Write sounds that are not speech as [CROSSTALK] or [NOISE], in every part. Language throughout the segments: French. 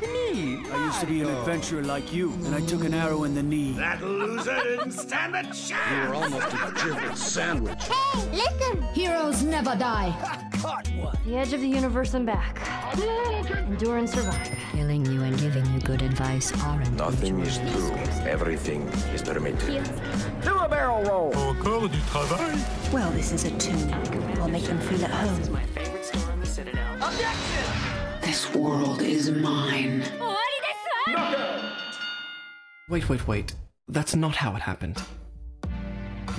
Me? I used to be an adventurer like you, and I took an arrow in the knee. That loser didn't stand a chance. You were almost a jibble sandwich. Hey, listen! Heroes never die. [LAUGHS] Caught one. The edge of the universe and back. Endure and survive. Killing you and giving you good advice aren't Nothing is true. Everything is permitted. Do a barrel roll. Encore du travail Well, this is a tunic. I'll make them feel at home. This world is mine. Wait, wait, wait. That's not how it happened.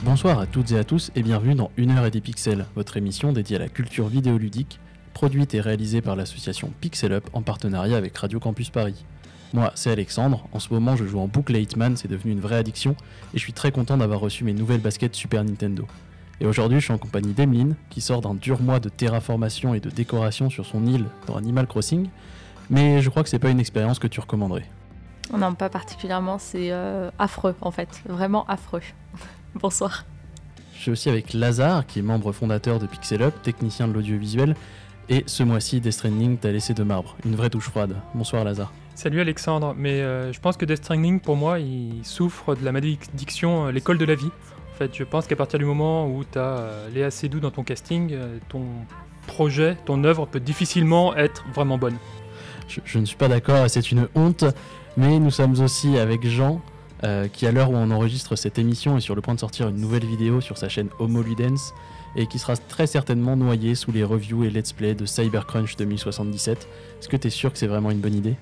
Bonsoir à toutes et à tous et bienvenue dans Une heure et des pixels, votre émission dédiée à la culture vidéoludique, produite et réalisée par l'association Pixel Up en partenariat avec Radio Campus Paris. Moi, c'est Alexandre, en ce moment je joue en boucle à Hitman, c'est devenu une vraie addiction, et je suis très content d'avoir reçu mes nouvelles baskets Super Nintendo. Et aujourd'hui je suis en compagnie d'Emeline, qui sort d'un dur mois de terraformation et de décoration sur son île dans Animal Crossing, mais je crois que c'est pas une expérience que tu recommanderais. Non, pas particulièrement, c'est euh, affreux en fait, vraiment affreux. [LAUGHS] Bonsoir. Je suis aussi avec Lazare, qui est membre fondateur de Pixel Up, technicien de l'audiovisuel, et ce mois-ci, Death Stranding t'a laissé de marbre, une vraie douche froide. Bonsoir Lazare. Salut Alexandre, mais euh, je pense que Death Stranding pour moi il souffre de la malédiction euh, l'école de la vie. En fait, je pense qu'à partir du moment où tu as Léa Seydoux dans ton casting, euh, ton projet, ton œuvre peut difficilement être vraiment bonne. Je, je ne suis pas d'accord, c'est une honte, mais nous sommes aussi avec Jean, euh, qui à l'heure où on enregistre cette émission est sur le point de sortir une nouvelle vidéo sur sa chaîne Homo Ludens, et qui sera très certainement noyé sous les reviews et let's play de Cybercrunch 2077. Est-ce que tu es sûr que c'est vraiment une bonne idée?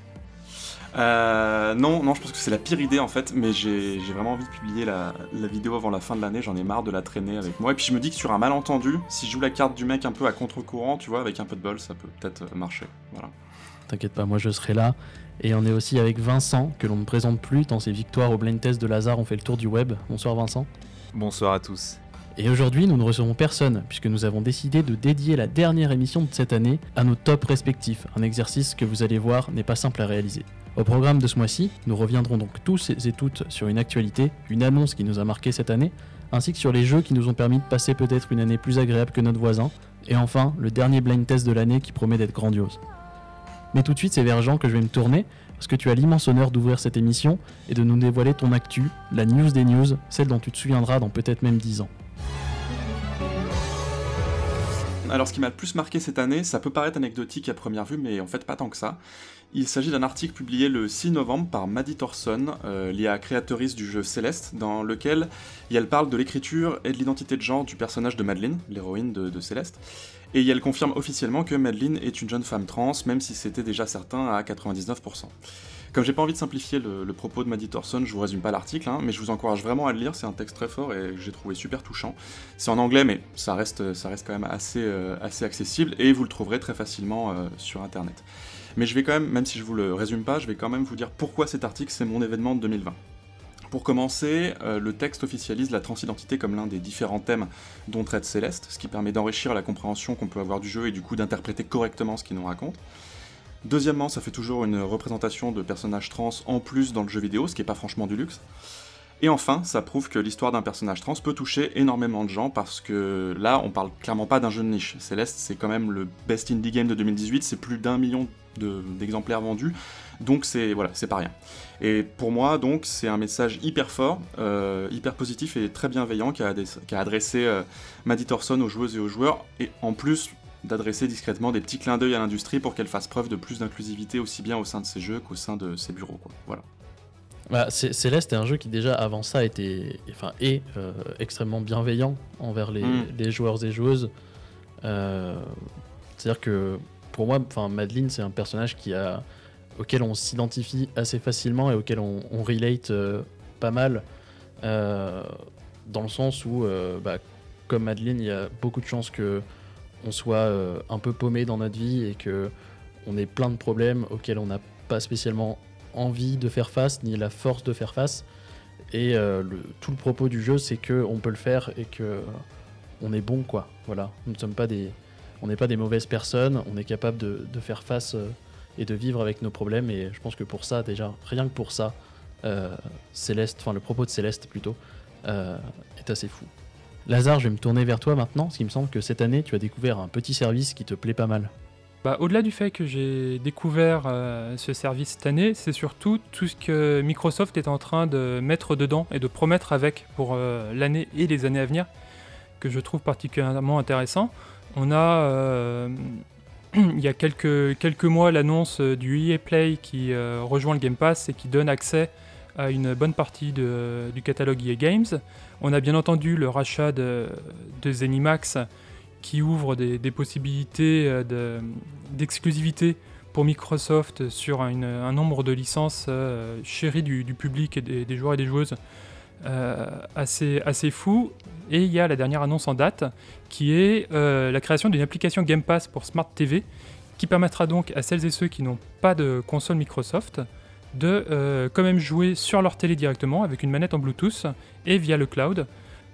Euh, non, non, je pense que c'est la pire idée en fait, mais j'ai vraiment envie de publier la, la vidéo avant la fin de l'année, j'en ai marre de la traîner avec moi. Et puis je me dis que sur un malentendu, si je joue la carte du mec un peu à contre-courant, tu vois, avec un peu de bol, ça peut peut-être marcher. Voilà. T'inquiète pas, moi je serai là. Et on est aussi avec Vincent, que l'on ne présente plus tant ses victoires au blind test de Lazare ont fait le tour du web. Bonsoir Vincent. Bonsoir à tous. Et aujourd'hui, nous ne recevons personne, puisque nous avons décidé de dédier la dernière émission de cette année à nos tops respectifs, un exercice que vous allez voir n'est pas simple à réaliser. Au programme de ce mois-ci, nous reviendrons donc tous et toutes sur une actualité, une annonce qui nous a marqué cette année, ainsi que sur les jeux qui nous ont permis de passer peut-être une année plus agréable que notre voisin, et enfin, le dernier blind test de l'année qui promet d'être grandiose. Mais tout de suite, c'est vers Jean que je vais me tourner, parce que tu as l'immense honneur d'ouvrir cette émission et de nous dévoiler ton actu, la news des news, celle dont tu te souviendras dans peut-être même 10 ans. Alors ce qui m'a le plus marqué cette année, ça peut paraître anecdotique à première vue, mais en fait pas tant que ça. Il s'agit d'un article publié le 6 novembre par Maddie Thorson, euh, à créatrice du jeu Céleste, dans lequel elle parle de l'écriture et de l'identité de genre du personnage de Madeline, l'héroïne de, de Céleste. Et elle confirme officiellement que Madeline est une jeune femme trans, même si c'était déjà certain à 99%. Comme j'ai pas envie de simplifier le, propos de Maddie Thorson, je vous résume pas l'article, hein, mais je vous encourage vraiment à le lire, c'est un texte très fort et j'ai trouvé super touchant. C'est en anglais, mais ça reste, ça reste quand même assez, euh, assez accessible, et vous le trouverez très facilement euh, sur internet. Mais je vais quand même, même si je vous le résume pas, je vais quand même vous dire pourquoi cet article c'est mon événement de 2020. Pour commencer, euh, le texte officialise la transidentité comme l'un des différents thèmes dont traite Céleste, ce qui permet d'enrichir la compréhension qu'on peut avoir du jeu et du coup d'interpréter correctement ce qu'il nous raconte. Deuxièmement, ça fait toujours une représentation de personnages trans en plus dans le jeu vidéo, ce qui est pas franchement du luxe. Et enfin, ça prouve que l'histoire d'un personnage trans peut toucher énormément de gens parce que là, on parle clairement pas d'un jeu de niche. Céleste, c'est quand même le best indie game de 2018, c'est plus d'un million de- d'exemplaires vendus, donc c'est voilà, c'est pas rien. Et pour moi, donc, c'est un message hyper fort, euh, hyper positif et très bienveillant qu'a adressé euh, Maddie Thorson aux joueuses et aux joueurs, et en plus d'adresser discrètement des petits clins d'œil à l'industrie pour qu'elle fasse preuve de plus d'inclusivité aussi bien au sein de ses jeux qu'au sein de ses bureaux. Quoi. Voilà. Bah, Cé- Céleste est un jeu qui déjà avant ça était, enfin, est euh, extrêmement bienveillant envers les, Mm. les joueurs et joueuses. Euh, C'est-à-dire que pour moi, Madeline, c'est un personnage qui a, auquel on s'identifie assez facilement et auquel on, on relate euh, pas mal, dans le sens où, bah, comme Madeline, il y a beaucoup de chances que on soit euh, un peu paumé dans notre vie et que on ait plein de problèmes auxquels on n'a pas spécialement envie de faire face ni la force de faire face. Et euh, tout le propos du jeu, c'est que on peut le faire et que euh, on est bon, quoi. Voilà, nous ne sommes pas des, on n'est pas des mauvaises personnes. On est capable de, faire face et de vivre avec nos problèmes. Et je pense que pour ça, déjà, rien que pour ça, Céleste, enfin le propos de Céleste plutôt, est assez fou. Lazare, je vais me tourner vers toi maintenant, parce qu'il me semble que cette année, tu as découvert un petit service qui te plaît pas mal. bah, Au-delà du fait que j'ai découvert euh, ce service cette année, c'est surtout tout ce que Microsoft est en train de mettre dedans et de promettre avec pour euh, l'année et les années à venir, que je trouve particulièrement intéressant. On a, euh, [CLEARS THROAT] il y a quelques, mois, l'annonce du EA Play qui rejoint le Game Pass et qui donne accès à une bonne partie du catalogue EA Games. On a bien entendu le rachat de, Zenimax qui ouvre des, possibilités euh, d'exclusivité pour Microsoft sur un nombre de licences euh, chéries du, public et des, joueurs et des joueuses euh, assez, assez fou. Et il y a la dernière annonce en date qui est la création d'une application Game Pass pour Smart TV qui permettra donc à celles et ceux qui n'ont pas de console Microsoft de quand même jouer sur leur télé directement avec une manette en Bluetooth et via le cloud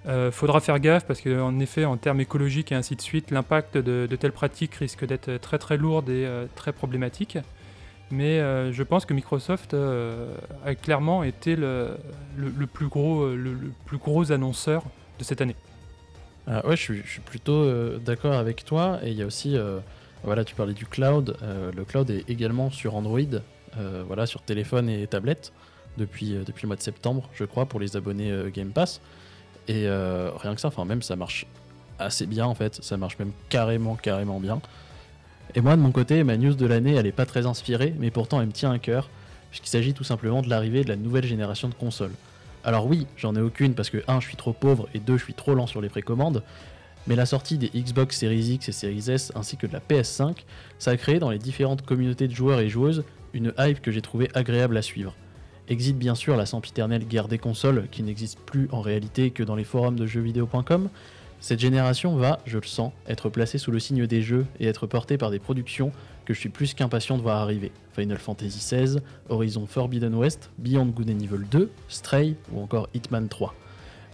euh, faudra faire gaffe parce qu'en effet, en termes écologiques et ainsi de suite, l'impact de, telles pratiques risque d'être très très lourd et euh, très problématique. Mais euh, je pense que Microsoft a clairement été le, plus gros, annonceur de cette année. Ouais, je suis plutôt d'accord avec toi. Et il y a aussi, voilà, tu parlais du cloud. le cloud est également sur Android, voilà, sur téléphone et tablette depuis, depuis le mois de septembre, je crois, pour les abonnés Game Pass. Et euh, rien que ça, enfin même ça marche assez bien en fait, ça marche même carrément carrément bien. Et moi de mon côté, ma news de l'année, elle est pas très inspirée, mais pourtant elle me tient à cœur, puisqu'il s'agit tout simplement de l'arrivée de la nouvelle génération de consoles. Alors oui, j'en ai aucune parce que 1, je suis trop pauvre et 2, je suis trop lent sur les précommandes, mais la sortie des Xbox Series X et Series S ainsi que de la PS5, ça a créé dans les différentes communautés de joueurs et joueuses une hype que j'ai trouvé agréable à suivre. Existe bien sûr la sempiternelle guerre des consoles qui n'existe plus en réalité que dans les forums de jeuxvideo.com. Cette génération va, je le sens, être placée sous le signe des jeux et être portée par des productions que je suis plus qu'impatient de voir arriver. Final Fantasy XVI, Horizon Forbidden West, Beyond Good and Evil 2, Stray ou encore Hitman 3.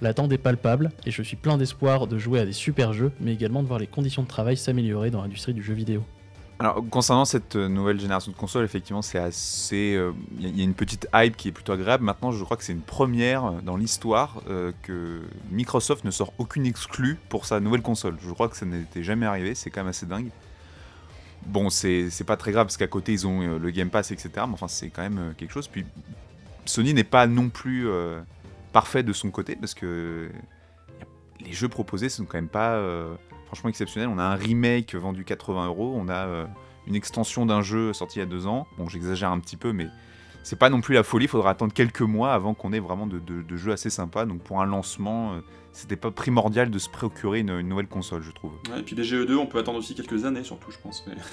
L'attente est palpable et je suis plein d'espoir de jouer à des super jeux, mais également de voir les conditions de travail s'améliorer dans l'industrie du jeu vidéo. Alors, concernant cette euh, nouvelle génération de consoles, effectivement, c'est assez. Il euh, y, a une petite hype qui est plutôt agréable. Maintenant, je crois que c'est une première dans l'histoire euh, que Microsoft ne sort aucune exclue pour sa nouvelle console. Je crois que ça n'était jamais arrivé, c'est quand même assez dingue. Bon, c'est pas très grave parce qu'à côté, ils ont le Game Pass, etc. Mais enfin, c'est quand même quelque chose. Puis, Sony n'est pas non plus parfait de son côté parce que les jeux proposés sont quand même pas franchement exceptionnel. On a un remake vendu 80 euros, on a euh, une extension d'un jeu sorti il y a deux ans. Bon, j'exagère un petit peu, mais c'est pas non plus la folie. Il faudra attendre quelques mois avant qu'on ait vraiment de, jeux assez sympas. Donc pour un lancement, euh, c'était pas primordial de se procurer une, nouvelle console, je trouve. et puis des GE2, on peut attendre aussi quelques années, surtout, je pense. Mais... [LAUGHS]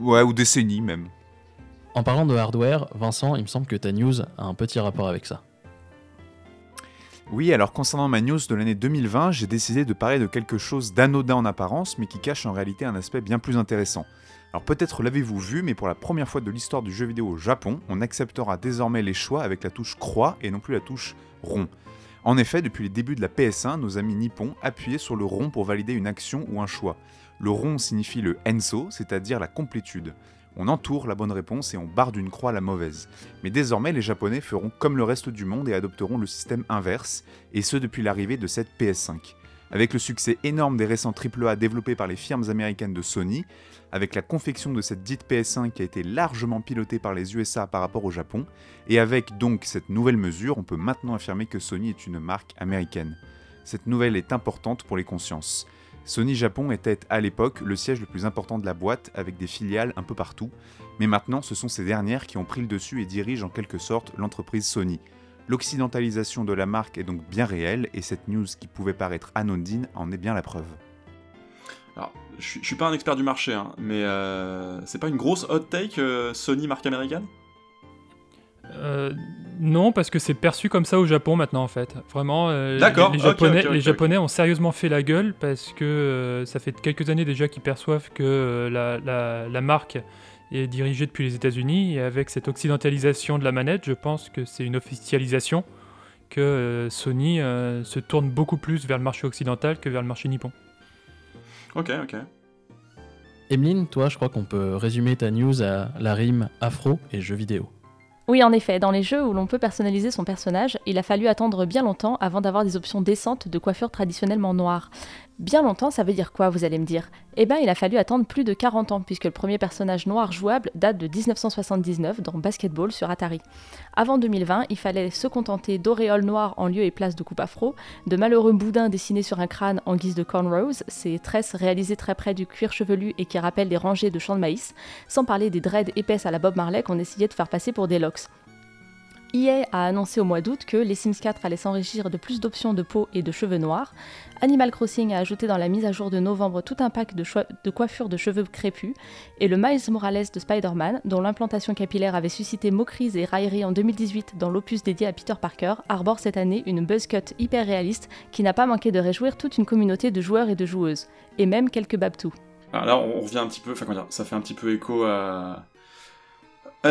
Ouais, ou décennies même. En parlant de hardware, Vincent, il me semble que ta news a un petit rapport avec ça. Oui, alors concernant ma news de l'année 2020, j'ai décidé de parler de quelque chose d'anodin en apparence, mais qui cache en réalité un aspect bien plus intéressant. Alors peut-être l'avez-vous vu, mais pour la première fois de l'histoire du jeu vidéo au Japon, on acceptera désormais les choix avec la touche croix et non plus la touche rond. En effet, depuis les débuts de la PS1, nos amis nippons appuyaient sur le rond pour valider une action ou un choix. Le rond signifie le enso, c'est-à-dire la complétude. On entoure la bonne réponse et on barre d'une croix la mauvaise. Mais désormais, les Japonais feront comme le reste du monde et adopteront le système inverse, et ce depuis l'arrivée de cette PS5. Avec le succès énorme des récents AAA développés par les firmes américaines de Sony, avec la confection de cette dite PS5 qui a été largement pilotée par les USA par rapport au Japon, et avec donc cette nouvelle mesure, on peut maintenant affirmer que Sony est une marque américaine. Cette nouvelle est importante pour les consciences. Sony Japon était à l'époque le siège le plus important de la boîte avec des filiales un peu partout, mais maintenant ce sont ces dernières qui ont pris le dessus et dirigent en quelque sorte l'entreprise Sony. L'occidentalisation de la marque est donc bien réelle et cette news qui pouvait paraître anodine en est bien la preuve. Alors, je, suis pas un expert du marché, hein, mais euh, c'est pas une grosse hot take euh, Sony marque américaine? Euh, non, parce que c'est perçu comme ça au Japon maintenant en fait. Vraiment, euh, les, Japonais, les Japonais ont sérieusement fait la gueule parce que euh, ça fait quelques années déjà qu'ils perçoivent que la, marque est dirigée depuis les États-Unis et avec cette occidentalisation de la manette, je pense que c'est une officialisation que Sony se tourne beaucoup plus vers le marché occidental que vers le marché nippon. Ok, ok. Emeline, toi, je crois qu'on peut résumer ta news à la rime afro et jeux vidéo. Oui, en effet, dans les jeux où l'on peut personnaliser son personnage, il a fallu attendre bien longtemps avant d'avoir des options décentes de coiffure traditionnellement noire. Bien longtemps, ça veut dire quoi, vous allez me dire? Eh bien, il a fallu attendre plus de 40 ans, puisque le premier personnage noir jouable date de 1979 dans Basketball sur Atari. Avant 2020, il fallait se contenter d'auréoles noires en lieu et place de coupe afro, de malheureux boudins dessinés sur un crâne en guise de cornrows, ces tresses réalisées très près du cuir chevelu et qui rappellent des rangées de champs de maïs, sans parler des dreads épaisses à la Bob Marley qu'on essayait de faire passer pour des locks. EA a annoncé au mois d'août que les Sims 4 allaient s'enrichir de plus d'options de peau et de cheveux noirs. Animal Crossing a ajouté dans la mise à jour de novembre tout un pack de, coiffures de cheveux crépus. Et le Miles Morales de Spider-Man, dont l'implantation capillaire avait suscité moqueries et railleries en 2018 dans l'opus dédié à Peter Parker, arbore cette année une buzzcut hyper réaliste qui n'a pas manqué de réjouir toute une communauté de joueurs et de joueuses. Et même quelques babtous. Alors là, on revient un petit peu, enfin, ça fait un petit peu écho à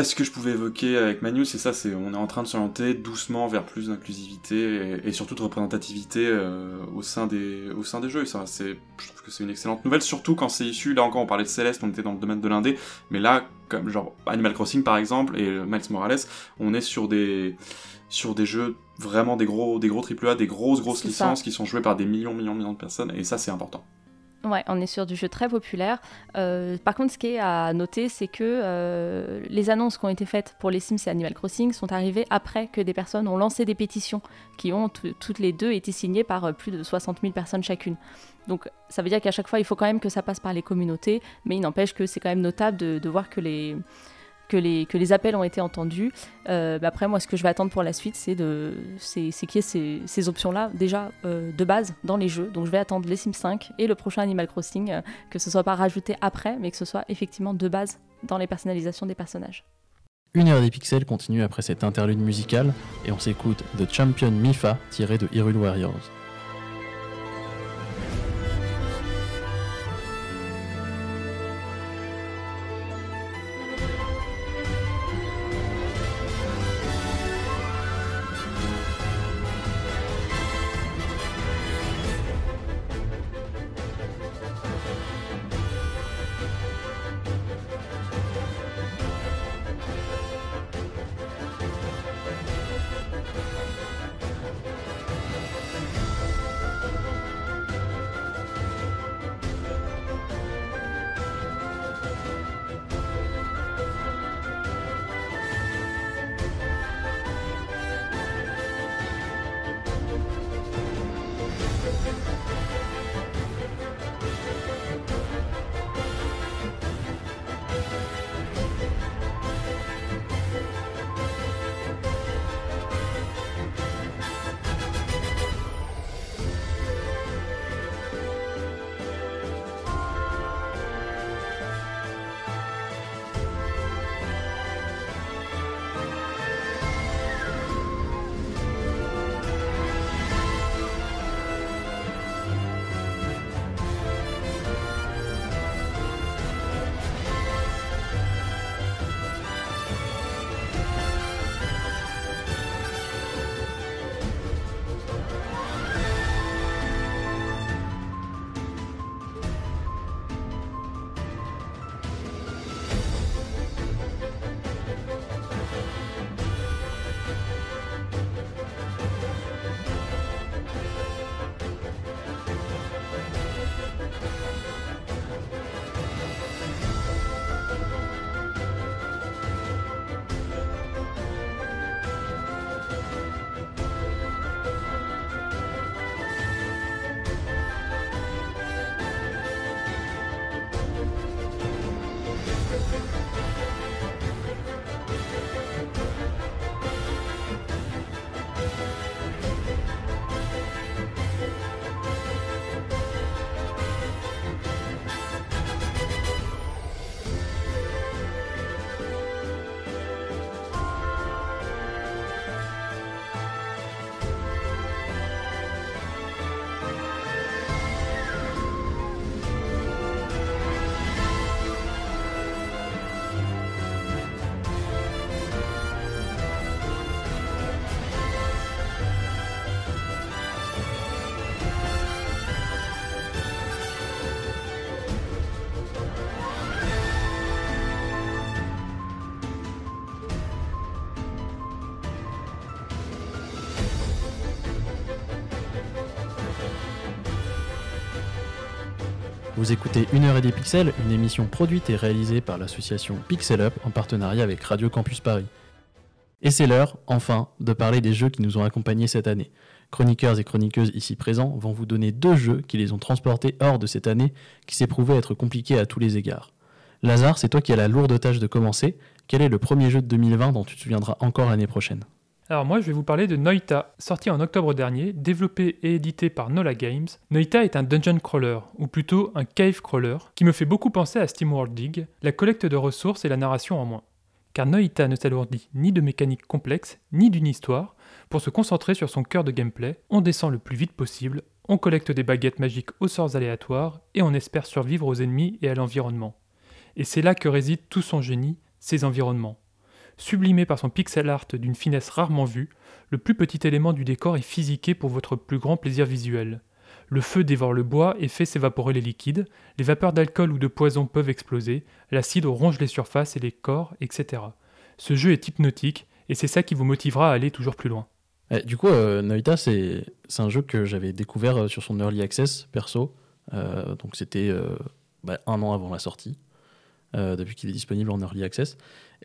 ce que je pouvais évoquer avec Manu, c'est ça, c'est on est en train de s'orienter doucement vers plus d'inclusivité et, surtout de représentativité euh, au sein des au sein des jeux. Et ça, c'est, je trouve que c'est une excellente nouvelle, surtout quand c'est issu. Là encore, on parlait de Céleste, on était dans le domaine de l'indé, mais là, comme genre Animal Crossing par exemple et Miles Morales, on est sur des sur des jeux vraiment des gros des gros AAA, des grosses grosses licences qui sont jouées par des millions millions millions de personnes, et ça c'est important. Ouais, on est sur du jeu très populaire. Euh, par contre, ce qui est à noter, c'est que euh, les annonces qui ont été faites pour les Sims et Animal Crossing sont arrivées après que des personnes ont lancé des pétitions qui ont toutes les deux été signées par euh, plus de 60 000 personnes chacune. Donc ça veut dire qu'à chaque fois, il faut quand même que ça passe par les communautés, mais il n'empêche que c'est quand même notable de voir que les, que les, que les appels ont été entendus. Euh, bah après, moi, ce que je vais attendre pour la suite, c'est qu'il y ait ces, ces options-là déjà euh, de base dans les jeux. Donc, je vais attendre les Sims 5 et le prochain Animal Crossing, euh, que ce soit pas rajouté après, mais que ce soit effectivement de base dans les personnalisations des personnages. Une heure des pixels continue après cette interlude musicale et on s'écoute The Champion Mifa tiré de Hyrule Warriors. Vous écoutez Une heure et des pixels, une émission produite et réalisée par l'association Pixel Up en partenariat avec Radio Campus Paris. Et c'est l'heure, enfin, de parler des jeux qui nous ont accompagnés cette année. Chroniqueurs et chroniqueuses ici présents vont vous donner deux jeux qui les ont transportés hors de cette année qui s'est prouvé être compliqué à tous les égards. Lazare, c'est toi qui as la lourde tâche de commencer. Quel est le premier jeu de 2020 dont tu te souviendras encore l'année prochaine? Alors moi je vais vous parler de Noita, sorti en octobre dernier, développé et édité par Nola Games. Noita est un dungeon crawler, ou plutôt un cave crawler, qui me fait beaucoup penser à SteamWorld Dig, la collecte de ressources et la narration en moins. Car Noita ne s'alourdit ni de mécaniques complexes, ni d'une histoire, pour se concentrer sur son cœur de gameplay, on descend le plus vite possible, on collecte des baguettes magiques aux sorts aléatoires, et on espère survivre aux ennemis et à l'environnement. Et c'est là que réside tout son génie, ses environnements. Sublimé par son pixel art d'une finesse rarement vue, le plus petit élément du décor est physiqué pour votre plus grand plaisir visuel. Le feu dévore le bois et fait s'évaporer les liquides, les vapeurs d'alcool ou de poison peuvent exploser, l'acide ronge les surfaces et les corps, etc. Ce jeu est hypnotique, et c'est ça qui vous motivera à aller toujours plus loin. Eh, du coup, euh, Noita, c'est un jeu que j'avais découvert euh, sur son Early Access perso. Euh, donc c'était bah, un an avant la sortie, depuis qu'il est disponible en Early Access.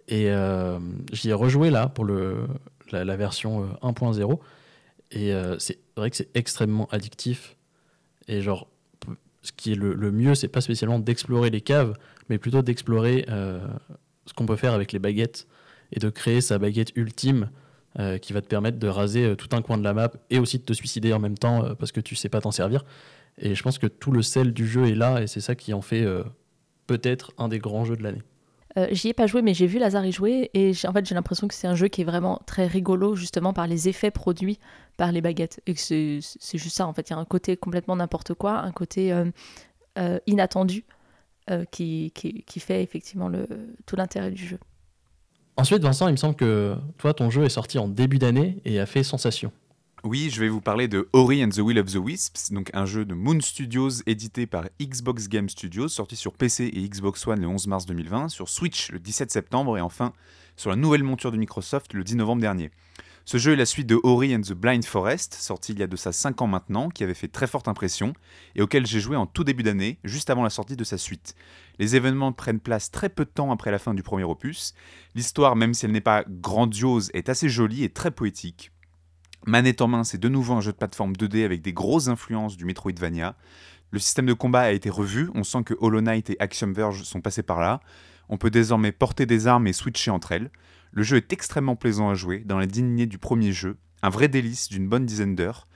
Et euh, j'y ai rejoué là pour le, la, version euh, 1.0. Et euh, c'est vrai que c'est extrêmement addictif. Et genre, ce qui est le, le mieux, c'est pas spécialement d'explorer les caves, mais plutôt d'explorer euh, ce qu'on peut faire avec les baguettes et de créer sa baguette ultime euh, qui va te permettre de raser euh, tout un coin de la map et aussi de te suicider en même temps euh, parce que tu sais pas t'en servir. Et je pense que tout le sel du jeu est là et c'est ça qui en fait euh, peut-être un des grands jeux de l'année. Euh, J'y ai pas joué, mais j'ai vu Lazare y jouer et en fait j'ai l'impression que c'est un jeu qui est vraiment très rigolo justement par les effets produits par les baguettes et que c'est juste ça en fait. Il y a un côté complètement n'importe quoi, un côté euh, euh, inattendu qui fait effectivement le, tout l'intérêt du jeu. Ensuite, Vincent, il me semble que toi, ton jeu est sorti en début d'année et a fait sensation. Oui, je vais vous parler de Ori and the Will of the Wisps, donc un jeu de Moon Studios édité par Xbox Game Studios, sorti sur PC et Xbox One le 11 mars 2020, sur Switch le 17 septembre et enfin sur la nouvelle monture de Microsoft le 10 novembre dernier. Ce jeu est la suite de Ori and the Blind Forest, sorti il y a de ça 5 ans maintenant, qui avait fait très forte impression et auquel j'ai joué en tout début d'année, juste avant la sortie de sa suite. Les événements prennent place très peu de temps après la fin du premier opus. L'histoire, même si elle n'est pas grandiose, est assez jolie et très poétique. Manette en main, c'est de nouveau un jeu de plateforme 2D avec des grosses influences du Metroidvania. Le système de combat a été revu, on sent que Hollow Knight et Action Verge sont passés par là. On peut désormais porter des armes et switcher entre elles. Le jeu est extrêmement plaisant à jouer, dans la lignée du premier jeu, un vrai délice d'une bonne dizaine d'heures.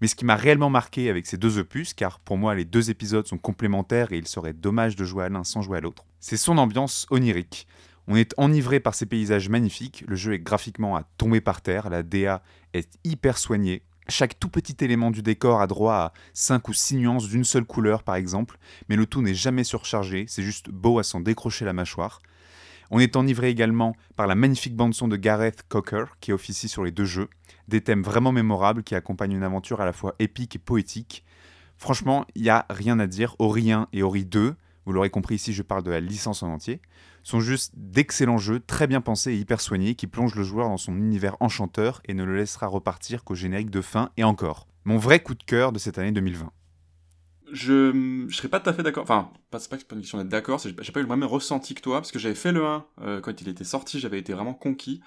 Mais ce qui m'a réellement marqué avec ces deux opus, car pour moi les deux épisodes sont complémentaires et il serait dommage de jouer à l'un sans jouer à l'autre, c'est son ambiance onirique. On est enivré par ces paysages magnifiques, le jeu est graphiquement à tomber par terre, la DA est hyper soignée. Chaque tout petit élément du décor a droit à 5 ou 6 nuances d'une seule couleur par exemple, mais le tout n'est jamais surchargé, c'est juste beau à s'en décrocher la mâchoire. On est enivré également par la magnifique bande-son de Gareth Cocker qui officie sur les deux jeux, des thèmes vraiment mémorables qui accompagnent une aventure à la fois épique et poétique. Franchement, il n'y a rien à dire, Ori 1 et Ori 2, vous l'aurez compris ici je parle de la licence en entier, sont juste d'excellents jeux, très bien pensés et hyper soignés, qui plongent le joueur dans son univers enchanteur et ne le laissera repartir qu'au générique de fin et encore. Mon vrai coup de cœur de cette année 2020. Je, je serais pas tout à fait d'accord. Enfin, pas, que c'est pas une question d'être d'accord, j'ai pas eu le même ressenti que toi, parce que j'avais fait le 1 euh, quand il était sorti, j'avais été vraiment conquis.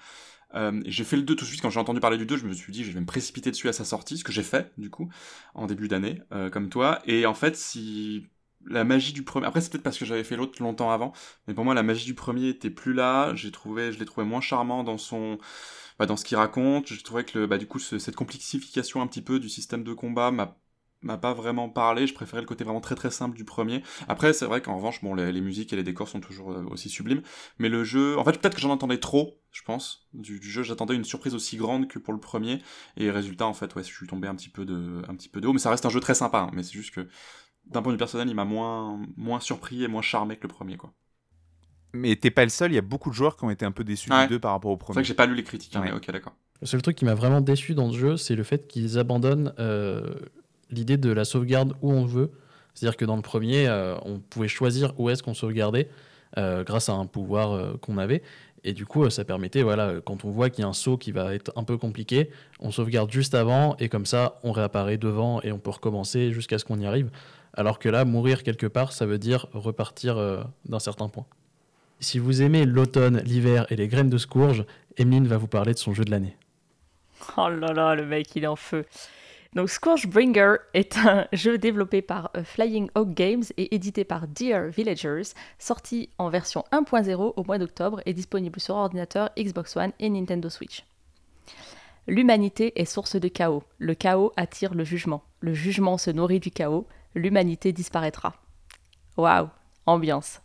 Euh, et j'ai fait le 2 tout de suite, quand j'ai entendu parler du 2, je me suis dit je vais me précipiter dessus à sa sortie, ce que j'ai fait, du coup, en début d'année, euh, comme toi. Et en fait, si la magie du premier. Après, c'est peut-être parce que j'avais fait l'autre longtemps avant, mais pour moi, la magie du premier était plus là. J'ai trouvé, je l'ai trouvé moins charmant dans son, bah, dans ce qu'il raconte. Je trouvais que, bah, du coup, ce- cette complexification un petit peu du système de combat m'a m'a pas vraiment parlé. Je préférais le côté vraiment très très simple du premier. Après, c'est vrai qu'en revanche, bon, les, musiques et les décors sont toujours euh, aussi sublimes, mais le jeu, en fait, peut-être que j'en entendais trop, je pense, du, jeu. J'attendais une surprise aussi grande que pour le premier, et résultat, en fait, ouais, je suis tombé un petit peu de, un petit peu de haut. Mais ça reste un jeu très sympa. hein, mais c'est juste que d'un point de vue personnel, il m'a moins, moins surpris et moins charmé que le premier, quoi. Mais t'es pas le seul, il y a beaucoup de joueurs qui ont été un peu déçus Ouais. du 2 par rapport au C'est premier. vrai que j'ai pas lu les critiques, hein, Ouais. mais ok, d'accord. Le seul truc qui m'a vraiment déçu dans ce jeu, c'est le fait qu'ils abandonnent euh, l'idée de la sauvegarde où on veut. C'est-à-dire que dans le premier, euh, on pouvait choisir où est-ce qu'on sauvegardait euh, grâce à un pouvoir euh, qu'on avait. Et du coup, euh, ça permettait, voilà, quand on voit qu'il y a un saut qui va être un peu compliqué, on sauvegarde juste avant et comme ça, on réapparaît devant et on peut recommencer jusqu'à ce qu'on y arrive. Alors que là, mourir quelque part, ça veut dire repartir euh, d'un certain point. Si vous aimez l'automne, l'hiver et les graines de scourge, Emeline va vous parler de son jeu de l'année. Oh là là, le mec, il est en feu. Donc Scourgebringer est un [LAUGHS] jeu développé par euh, Flying Hawk Games et édité par Dear Villagers, sorti en version 1.0 au mois d'octobre et disponible sur ordinateur, Xbox One et Nintendo Switch. L'humanité est source de chaos. Le chaos attire le jugement. Le jugement se nourrit du chaos. L'humanité disparaîtra. Waouh, ambiance.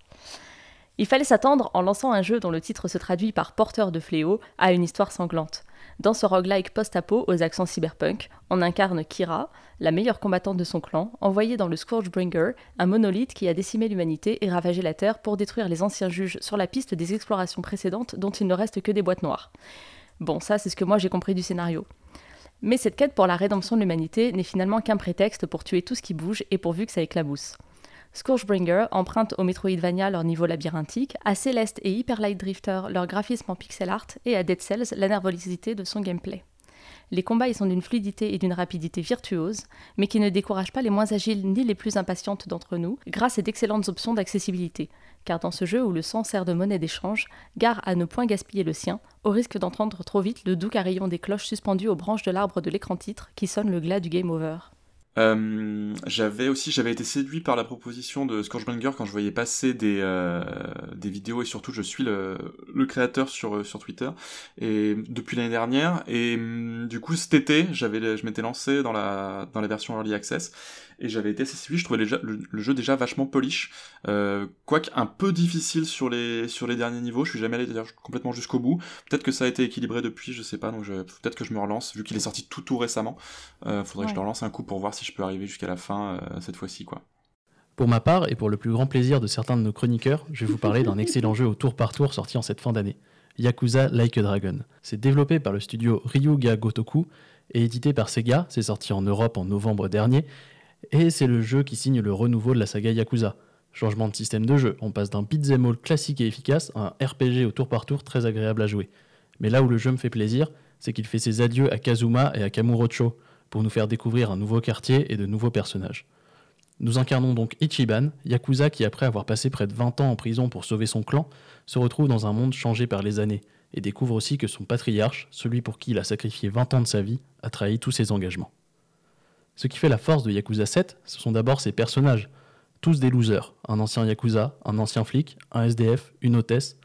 Il fallait s'attendre, en lançant un jeu dont le titre se traduit par porteur de fléau, à une histoire sanglante. Dans ce roguelike post-apo aux accents cyberpunk, on incarne Kira, la meilleure combattante de son clan, envoyée dans le Scourgebringer, un monolithe qui a décimé l'humanité et ravagé la Terre pour détruire les anciens juges sur la piste des explorations précédentes dont il ne reste que des boîtes noires. Bon, ça c'est ce que moi j'ai compris du scénario. Mais cette quête pour la rédemption de l'humanité n'est finalement qu'un prétexte pour tuer tout ce qui bouge et pourvu que ça éclabousse. Scourgebringer emprunte au Metroidvania leur niveau labyrinthique, à Celeste et Hyper Light Drifter leur graphisme en pixel art et à Dead Cells la nervosité de son gameplay. Les combats y sont d'une fluidité et d'une rapidité virtuose, mais qui ne découragent pas les moins agiles ni les plus impatientes d'entre nous, grâce à d'excellentes options d'accessibilité. Car dans ce jeu où le sang sert de monnaie d'échange, gare à ne point gaspiller le sien, au risque d'entendre trop vite le doux carillon des cloches suspendues aux branches de l'arbre de l'écran titre qui sonne le glas du game over. Euh, j'avais aussi j'avais été séduit par la proposition de Scourgebringer quand je voyais passer des euh, des vidéos et surtout je suis le, le créateur sur sur Twitter et depuis l'année dernière et hum, du coup cet été j'avais je m'étais lancé dans la dans la version early access et j'avais été assez séduit. Je trouvais déjà, le, jeu déjà vachement polish, euh, quoique un peu difficile sur les sur les derniers niveaux. Je suis jamais allé complètement jusqu'au bout. Peut-être que ça a été équilibré depuis, je sais pas. Donc peut-être que je me relance vu qu'il est sorti tout tout récemment. Euh, faudrait que je le relance un coup pour voir si je peux arriver jusqu'à la fin euh, cette fois-ci quoi. Pour ma part, et pour le plus grand plaisir de certains de nos chroniqueurs, je vais vous parler d'un [LAUGHS] excellent jeu au tour par tour sorti en cette fin d'année. Yakuza Like a Dragon. C'est développé par le studio Ryuga Gotoku et édité par Sega, c'est sorti en Europe en novembre dernier, et c'est le jeu qui signe le renouveau de la saga Yakuza. Changement de système de jeu, on passe d'un beat'em all classique et efficace à un RPG au tour par tour très agréable à jouer. Mais là où le jeu me fait plaisir, c'est qu'il fait ses adieux à Kazuma et à Kamurocho pour nous faire découvrir un nouveau quartier et de nouveaux personnages. Nous incarnons donc Ichiban, Yakuza qui après avoir passé près de 20 ans en prison pour sauver son clan, se retrouve dans un monde changé par les années, et découvre aussi que son patriarche, celui pour qui il a sacrifié 20 ans de sa vie, a trahi tous ses engagements. Ce qui fait la force de Yakuza 7, ce sont d'abord ses personnages, tous des losers, un ancien Yakuza, un ancien flic, un SDF, une hôtesse,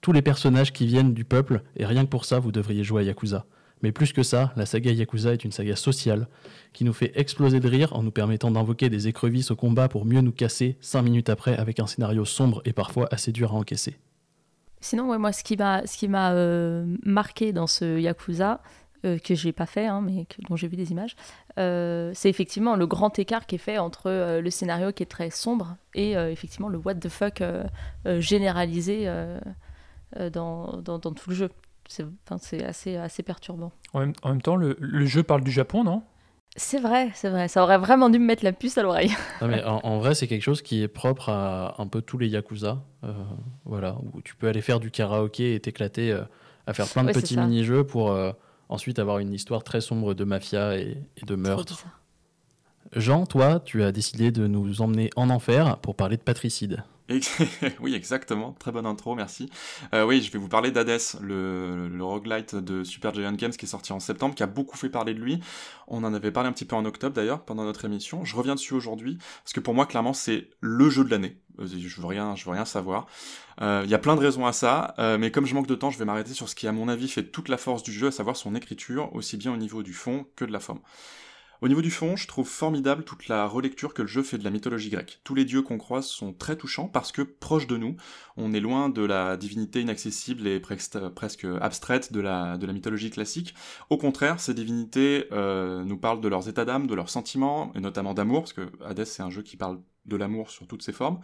tous les personnages qui viennent du peuple, et rien que pour ça, vous devriez jouer à Yakuza. Mais plus que ça, la saga Yakuza est une saga sociale, qui nous fait exploser de rire en nous permettant d'invoquer des écrevisses au combat pour mieux nous casser 5 minutes après avec un scénario sombre et parfois assez dur à encaisser. Sinon, moi, ce qui m'a, ce qui m'a euh, marqué dans ce Yakuza, euh, que j'ai pas fait, hein, mais dont j'ai vu des images, euh, c'est effectivement le grand écart qui est fait entre euh, le scénario qui est très sombre et effectivement le what the fuck généralisé dans, dans, tout le jeu. C'est assez, assez perturbant. En même, temps, le, le, jeu parle du Japon, non? C'est vrai, c'est vrai. Ça aurait vraiment dû me mettre la puce à l'oreille. [LAUGHS] mais en, vrai, c'est quelque chose qui est propre à un peu tous les yakuza. voilà, où tu peux aller faire du karaoké et t'éclater à faire plein de petits mini-jeux pour ensuite avoir une histoire très sombre de mafia et, de meurtre. Jean, toi, tu as décidé de nous emmener en enfer pour parler de patricide. [LAUGHS] oui, exactement. Très bonne intro, merci. Euh, oui, je vais vous parler d'Hades, le, le roguelite de Super Giant Games qui est sorti en septembre, qui a beaucoup fait parler de lui. On en avait parlé un petit peu en octobre d'ailleurs, pendant notre émission. Je reviens dessus aujourd'hui, parce que pour moi, clairement, c'est le jeu de l'année. Euh, je veux rien, je veux rien savoir. Euh, il y a plein de raisons à ça, mais comme je manque de temps, je vais m'arrêter sur ce qui, à mon avis, fait toute la force du jeu, à savoir son écriture, aussi bien au niveau du fond que de la forme. Au niveau du fond, je trouve formidable toute la relecture que le jeu fait de la mythologie grecque. Tous les dieux qu'on croise sont très touchants parce que proches de nous, on est loin de la divinité inaccessible et presque abstraite de la, mythologie classique. Au contraire, ces divinités euh, nous parlent de leurs états d'âme, de leurs sentiments, et notamment d'amour, parce que Hades c'est un jeu qui parle de l'amour sur toutes ses formes.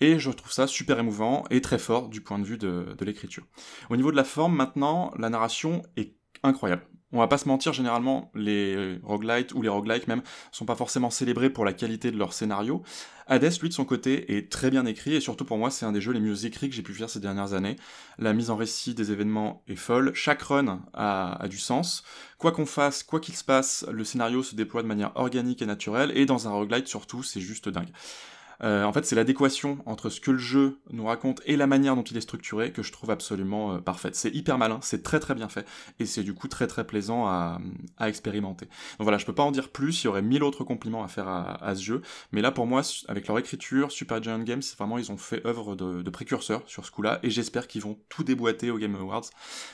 Et je trouve ça super émouvant et très fort du point de vue de l'écriture. Au niveau de la forme, maintenant, la narration est incroyable on va pas se mentir, généralement, les roguelites ou les roguelikes même sont pas forcément célébrés pour la qualité de leur scénario. Hades, lui, de son côté, est très bien écrit, et surtout pour moi, c'est un des jeux les mieux écrits que j'ai pu faire ces dernières années. La mise en récit des événements est folle, chaque run a, a du sens. Quoi qu'on fasse, quoi qu'il se passe, le scénario se déploie de manière organique et naturelle, et dans un roguelite surtout, c'est juste dingue. Euh, en fait, c'est l'adéquation entre ce que le jeu nous raconte et la manière dont il est structuré que je trouve absolument euh, parfaite. C'est hyper malin, c'est très très bien fait, et c'est du coup très très plaisant à, expérimenter. Donc voilà, je peux pas en dire plus, il y aurait mille autres compliments à faire à, ce jeu, mais là pour moi, avec leur écriture, Super Giant Games, vraiment ils ont fait œuvre de, de précurseur sur ce coup-là, et j'espère qu'ils vont tout déboîter au Game Awards,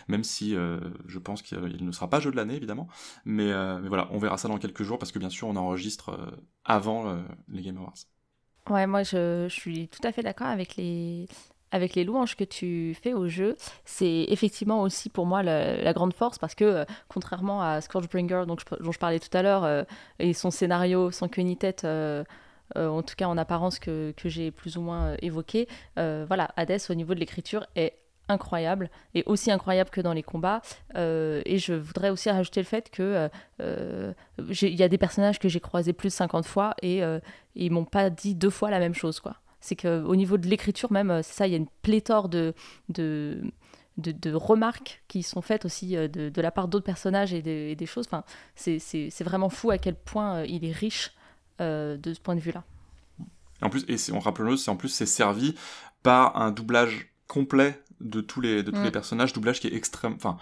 même si euh, je pense qu'il ne sera pas jeu de l'année évidemment, mais, voilà, on verra ça dans quelques jours, parce que bien sûr on enregistre avant les Game Awards. Ouais, moi je, suis tout à fait d'accord avec les, avec les louanges que tu fais au jeu. C'est effectivement aussi pour moi la, grande force parce que euh, contrairement à je, dont je parlais tout à l'heure euh, et son scénario sans queue ni tête, euh, en tout cas en apparence que, que j'ai plus ou moins évoqué, voilà, Hades au niveau de l'écriture est incroyable et aussi incroyable que dans les combats. Euh, et je voudrais aussi rajouter le fait que euh, il y a des personnages que j'ai croisés plus de 50 fois et, euh, ils m'ont pas dit deux fois la même chose. quoi. C'est qu'au niveau de l'écriture même, ça, il y a une pléthore de, de, de, remarques qui sont faites aussi de, la part d'autres personnages et, des choses. Enfin, c'est vraiment fou à quel point il est riche de ce point de vue-là. En plus, et on rappelle c'est en plus c'est servi par un doublage complet de tous les, de tous Mm. les personnages, doublage qui est extrême, enfin,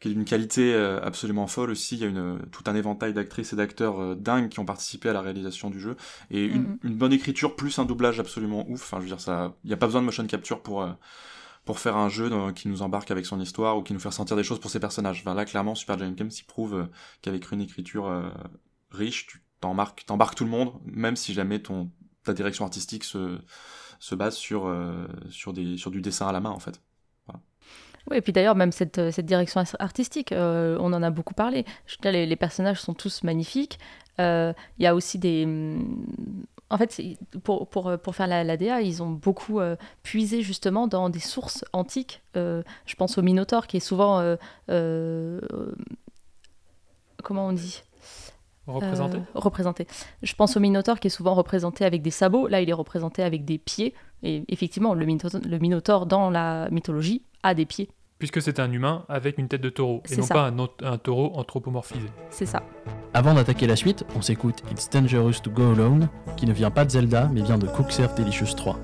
qui est d'une qualité euh, absolument folle aussi. Il y a une, tout un éventail d'actrices et d'acteurs euh, dingues qui ont participé à la réalisation du jeu. Et une, Mhm. une bonne écriture plus un doublage absolument ouf. Enfin, je veux dire, ça, il n'y a pas besoin de motion capture pour, euh, pour faire un jeu qui nous embarque avec son histoire ou qui nous fait ressentir des choses pour ses personnages. Enfin, là, clairement, Super Giant Games s'y prouve qu'avec une écriture riche, tu t'embarques, t'embarques tout le monde, même si jamais ton, ta direction artistique se, se base sur, sur, des, sur du dessin à la main, en fait. Oui, et puis d'ailleurs, même cette, euh, cette direction artistique, euh, on en a beaucoup parlé. Je veux dire, les, les personnages sont tous magnifiques. Euh, Il y a aussi des. hum, En fait, pour, pour, pour faire la, la DA, ils ont beaucoup euh, puisé justement dans des sources antiques. Je pense au Minotaure, qui est souvent. comment on dit? Représenté représenté. Je pense au Minotaure qui est souvent représenté avec des sabots. Là, il est représenté avec des pieds. Et effectivement, le Minotaure, le Minotaure dans la mythologie a des pieds. Puisque c'est un humain avec une tête de taureau, et non ça. pas un, taureau anthropomorphisé. C'est ça. Avant d'attaquer la suite, on s'écoute It's Dangerous to Go Alone, qui ne vient pas de Zelda, mais vient de Cook Serve Delicious 3.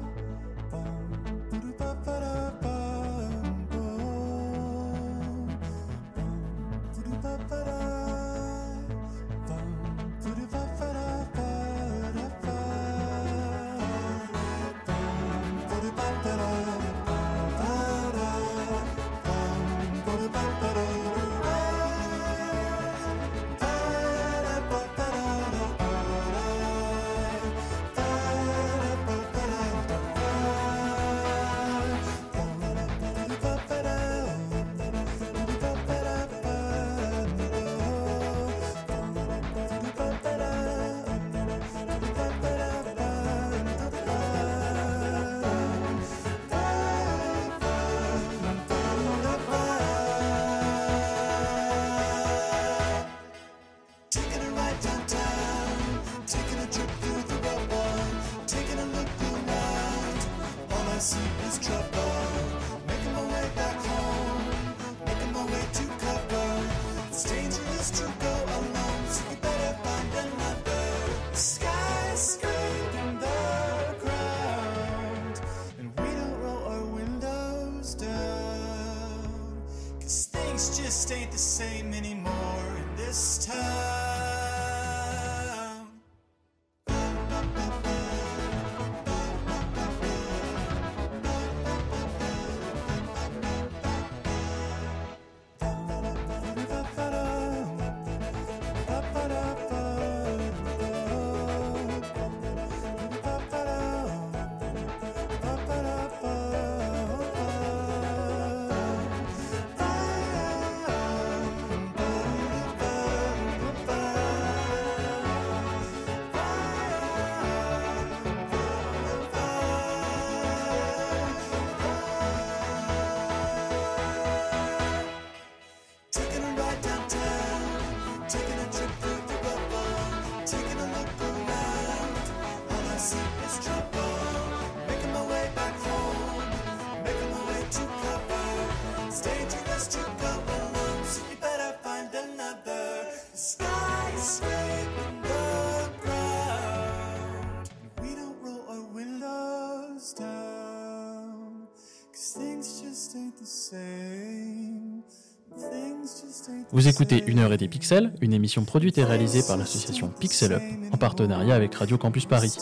Vous écoutez Une heure et des pixels, une émission produite et réalisée par l'association Pixel Up en partenariat avec Radio Campus Paris.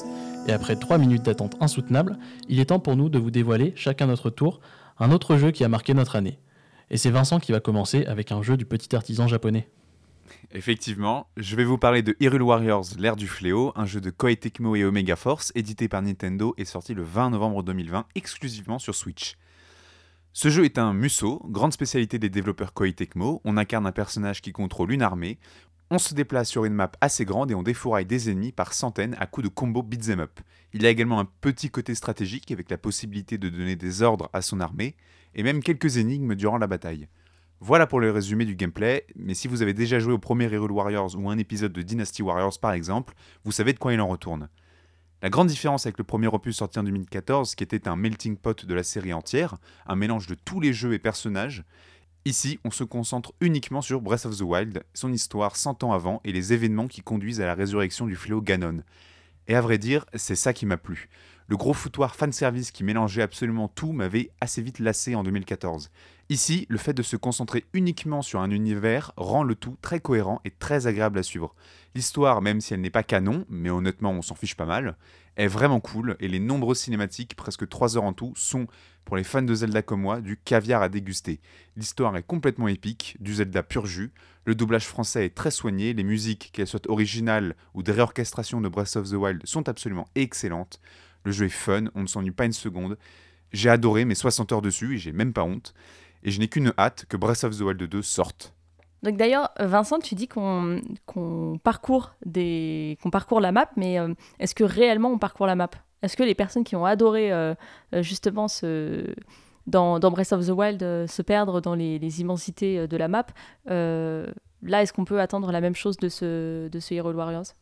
Et après 3 minutes d'attente insoutenable, il est temps pour nous de vous dévoiler, chacun notre tour, un autre jeu qui a marqué notre année. Et c'est Vincent qui va commencer avec un jeu du petit artisan japonais. Effectivement, je vais vous parler de Hyrule Warriors, l'ère du fléau, un jeu de Koei et Omega Force, édité par Nintendo et sorti le 20 novembre 2020 exclusivement sur Switch. Ce jeu est un Musso, grande spécialité des développeurs Koei Tecmo. On incarne un personnage qui contrôle une armée. On se déplace sur une map assez grande et on défouraille des ennemis par centaines à coups de combo beat'em up. Il a également un petit côté stratégique avec la possibilité de donner des ordres à son armée et même quelques énigmes durant la bataille. Voilà pour le résumé du gameplay, mais si vous avez déjà joué au premier Hyrule Warriors ou un épisode de Dynasty Warriors par exemple, vous savez de quoi il en retourne. La grande différence avec le premier opus sorti en 2014, qui était un melting pot de la série entière, un mélange de tous les jeux et personnages, ici on se concentre uniquement sur Breath of the Wild, son histoire 100 ans avant et les événements qui conduisent à la résurrection du fléau Ganon. Et à vrai dire, c'est ça qui m'a plu. Le gros foutoir fanservice qui mélangeait absolument tout m'avait assez vite lassé en 2014. Ici, le fait de se concentrer uniquement sur un univers rend le tout très cohérent et très agréable à suivre. L'histoire, même si elle n'est pas canon, mais honnêtement on s'en fiche pas mal, est vraiment cool et les nombreuses cinématiques, presque 3 heures en tout, sont, pour les fans de Zelda comme moi, du caviar à déguster. L'histoire est complètement épique, du Zelda pur jus, le doublage français est très soigné, les musiques, qu'elles soient originales ou des réorchestrations de Breath of the Wild, sont absolument excellentes. Le jeu est fun, on ne s'ennuie pas une seconde. J'ai adoré mes 60 heures dessus et j'ai même pas honte et je n'ai qu'une hâte que Breath of the Wild 2 sorte. Donc d'ailleurs, Vincent, tu dis qu'on parcourt, parcourt la map, mais euh, est-ce que réellement on parcourt la map? Est-ce que les personnes qui ont adoré euh, euh, justement dans, Breath of the Wild se perdre dans les, les, immensités de la map, là est-ce qu'on peut attendre la même chose de ce, de ce Hero Warriors?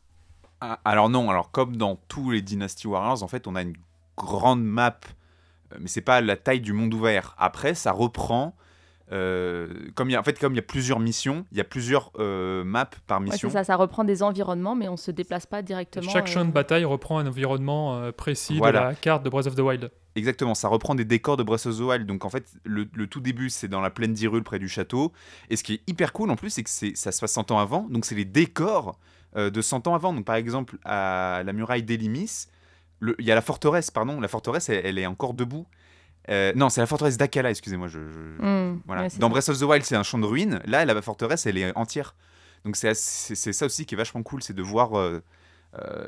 Ah, Alors non, alors comme dans tous les Dynasty Warriors, en fait on a une grande map euh, mais c'est pas la taille du monde ouvert. Après, ça reprend. Euh, comme il y a, en fait, comme il y a plusieurs missions, il y a plusieurs euh, maps par mission. Ouais, c'est ça, ça reprend des environnements, mais on se déplace pas directement. Chaque champ de bataille reprend un environnement précis de la carte de Breath of the Wild. Exactement, ça reprend des décors de Breath of the Wild. Donc en fait, le, le tout début, c'est dans la plaine d'Hyrule, près du château. Et ce qui est hyper cool en plus, c'est que ça se passe 100 ans avant. Donc c'est les décors de 100 ans avant. Donc par exemple, à la muraille d'Elimis, il y a la forteresse, pardon, la forteresse, elle, est encore debout. Euh, non, c'est la forteresse d'Akala, excusez-moi. Je, hmm, voilà. Dans Breath of the Wild, c'est un champ de ruines. Là, la forteresse, elle est entière. Donc c'est ça aussi qui est vachement cool, c'est de voir euh, euh,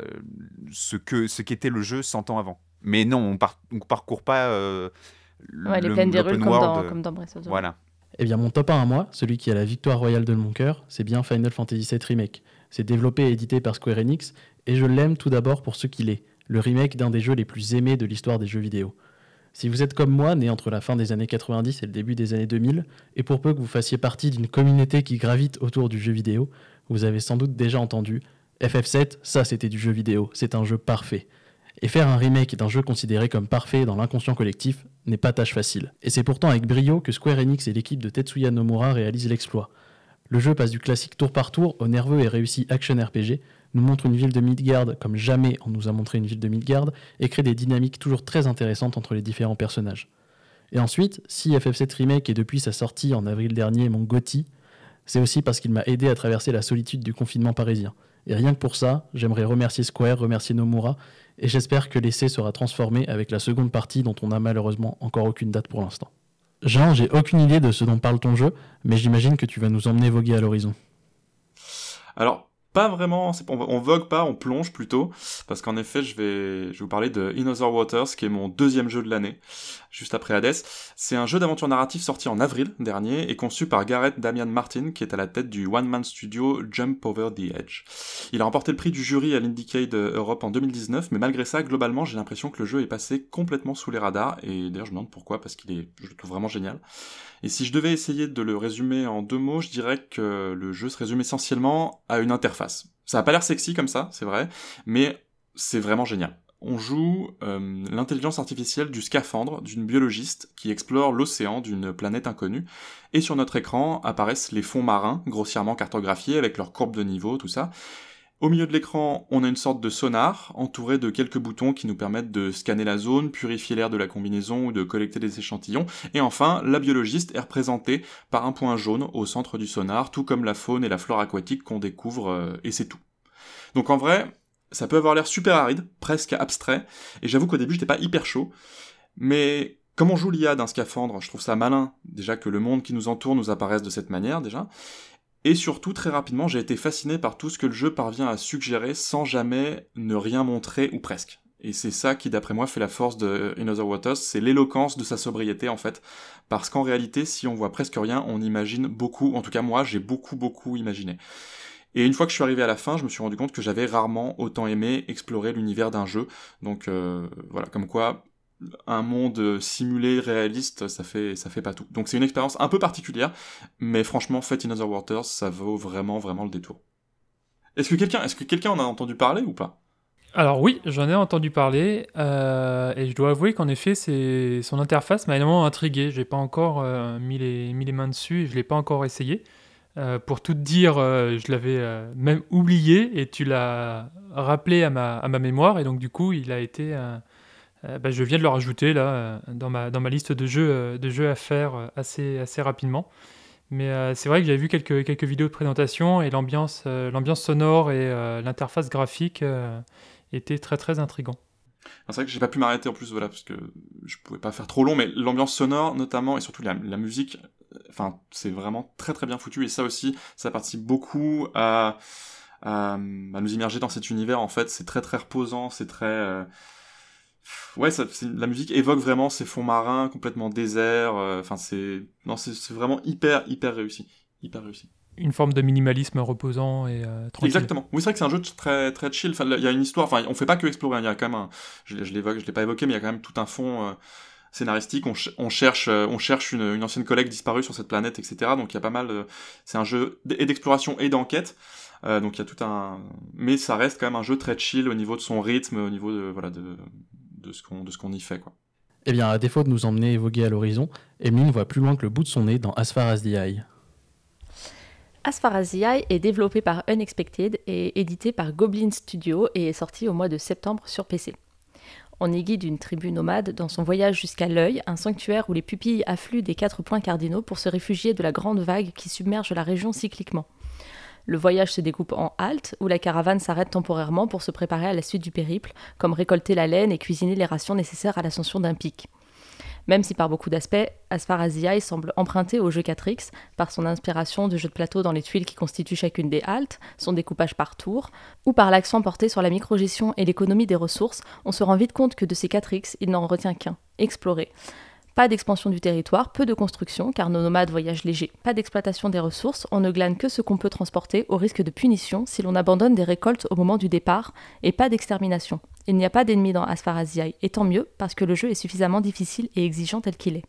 ce que ce qu'était le jeu 100 ans avant. Mais non, on, par, parcourt pas ouais, les plaines des rues comme, dans, comme dans Breath of the Wild. Voilà. Eh bien, mon top 1 à moi, celui qui a la victoire royale de mon cœur, c'est bien Final Fantasy VII Remake. C'est développé et édité par Square Enix, et je l'aime tout d'abord pour ce qu'il est le remake d'un des jeux les plus aimés de l'histoire des jeux vidéo. Si vous êtes comme moi, né entre la fin des années 90 et le début des années 2000, et pour peu que vous fassiez partie d'une communauté qui gravite autour du jeu vidéo, vous avez sans doute déjà entendu FF7, ça c'était du jeu vidéo, c'est un jeu parfait. Et faire un remake d'un jeu considéré comme parfait dans l'inconscient collectif n'est pas tâche facile. Et c'est pourtant avec brio que Square Enix et l'équipe de Tetsuya Nomura réalisent l'exploit. Le jeu passe du classique tour par tour au nerveux et réussi action RPG, nous montre une ville de Midgard comme jamais on nous a montré une ville de Midgard, et crée des dynamiques toujours très intéressantes entre les différents personnages. Et ensuite, si FF7 Remake est depuis sa sortie en avril dernier mon GOTY, c'est aussi parce qu'il m'a aidé à traverser la solitude du confinement parisien. Et rien que pour ça, j'aimerais remercier Square, remercier Nomura, et j'espère que l'essai sera transformé avec la seconde partie dont on n'a malheureusement encore aucune date pour l'instant. Jean, j'ai aucune idée de ce dont parle ton jeu, mais j'imagine que tu vas nous emmener voguer à l'horizon. Alors, pas vraiment, on, vogue pas, on plonge plutôt, parce qu'en effet, je vais, je vais vous parler de In Other Waters, qui est mon deuxième jeu de l'année, juste après Hades. C'est un jeu d'aventure narratif sorti en avril dernier et conçu par Gareth Damian Martin, qui est à la tête du one-man studio Jump Over the Edge. Il a remporté le prix du jury à l'Indiecade Europe en 2019, mais malgré ça, globalement, j'ai l'impression que le jeu est passé complètement sous les radars, et d'ailleurs, je me demande pourquoi, parce qu'il est, je le trouve vraiment génial. Et si je devais essayer de le résumer en deux mots, je dirais que le jeu se résume essentiellement à une interface. Ça a pas l'air sexy comme ça, c'est vrai, mais c'est vraiment génial. On joue euh, l'intelligence artificielle du scaphandre d'une biologiste qui explore l'océan d'une planète inconnue, et sur notre écran apparaissent les fonds marins grossièrement cartographiés avec leurs courbes de niveau, tout ça. Au milieu de l'écran, on a une sorte de sonar entouré de quelques boutons qui nous permettent de scanner la zone, purifier l'air de la combinaison ou de collecter des échantillons. Et enfin, la biologiste est représentée par un point jaune au centre du sonar, tout comme la faune et la flore aquatique qu'on découvre, euh, et c'est tout. Donc en vrai, ça peut avoir l'air super aride, presque abstrait, et j'avoue qu'au début j'étais pas hyper chaud, mais comme on joue l'IA d'un scaphandre, je trouve ça malin, déjà que le monde qui nous entoure nous apparaisse de cette manière déjà, et surtout, très rapidement, j'ai été fasciné par tout ce que le jeu parvient à suggérer sans jamais ne rien montrer ou presque. Et c'est ça qui, d'après moi, fait la force de In Other Waters, c'est l'éloquence de sa sobriété, en fait. Parce qu'en réalité, si on voit presque rien, on imagine beaucoup, en tout cas moi, j'ai beaucoup, beaucoup imaginé. Et une fois que je suis arrivé à la fin, je me suis rendu compte que j'avais rarement autant aimé explorer l'univers d'un jeu. Donc euh, voilà, comme quoi un monde simulé réaliste, ça fait ça fait pas tout. Donc c'est une expérience un peu particulière, mais franchement, Fate in Other Waters, ça vaut vraiment vraiment le détour. Est-ce que quelqu'un que quelqu'un en a entendu parler ou pas? Alors oui, j'en ai entendu parler euh, et je dois avouer qu'en effet, son interface m'a énormément intrigué. J'ai pas encore euh, mis les mis les mains dessus, et je l'ai pas encore essayé. Euh, pour tout te dire, je l'avais même oublié et tu l'as rappelé à ma, à ma mémoire et donc du coup il a été euh, bah, je viens de le rajouter là euh, dans ma, dans ma liste de jeux, euh, de jeux à faire assez, assez rapidement. Mais c'est vrai que j'avais vu quelques, quelques vidéos de présentation et l'ambiance sonore et l'interface graphique étaient très très intrigants. C'est vrai que j'ai pas pu m'arrêter en plus, voilà, parce que je pouvais pas faire trop long, mais l'ambiance sonore notamment et surtout la, musique, enfin, c'est vraiment très très bien foutu et ça aussi, ça participe beaucoup à, à, à nous immerger dans cet univers. En fait, c'est très très reposant, c'est très ouais, ça, la musique évoque vraiment ces fonds marins complètement déserts. euh, Enfin, c'est non, c'est vraiment hyper hyper réussi, hyper réussi. Une forme de minimalisme reposant et euh, tranquille. Exactement. Oui, c'est vrai que c'est un jeu très très chill. Enfin, il y a une histoire. Enfin, on fait pas que explorer. hein. Il y a quand même un. Je, je l'évoque, je l'ai pas évoqué, mais il y a quand même tout un fond euh, scénaristique. On, ch- on cherche, on cherche une, une ancienne collègue disparue sur cette planète, etc. Donc il y a pas mal. de- C'est un jeu et d'exploration et d'enquête. Euh, donc il y a tout un. Mais ça reste quand même un jeu très chill au niveau de son rythme, au niveau de voilà de de ce qu'on y fait quoi. Eh bien, à défaut de nous emmener voguer à l'horizon, Emeline voit plus loin que le bout de son nez dans As Far As the Eye. As Far As the Eye est développé par Unexpected et édité par Goblin Studio et est sorti au mois de septembre sur PC. On y guide une tribu nomade dans son voyage jusqu'à l'œil, un sanctuaire où les pupilles affluent des quatre points cardinaux pour se réfugier de la grande vague qui submerge la région cycliquement. Le voyage se découpe en haltes, où la caravane s'arrête temporairement pour se préparer à la suite du périple, comme récolter la laine et cuisiner les rations nécessaires à l'ascension d'un pic. Même si par beaucoup d'aspects, As Far As the Eye semble emprunter au jeu 4X par son inspiration de jeux de plateau dans les tuiles qui constituent chacune des haltes, son découpage par tour, ou par l'accent porté sur la microgestion et l'économie des ressources, on se rend vite compte que de ces 4X, il n'en retient qu'un, explorer. Pas d'expansion du territoire, peu de construction, car nos nomades voyagent légers. Pas d'exploitation des ressources, on ne glane que ce qu'on peut transporter au risque de punition si l'on abandonne des récoltes au moment du départ, et pas d'extermination. Il n'y a pas d'ennemis dans As Far As the Eye, et tant mieux, parce que le jeu est suffisamment difficile et exigeant tel qu'il est.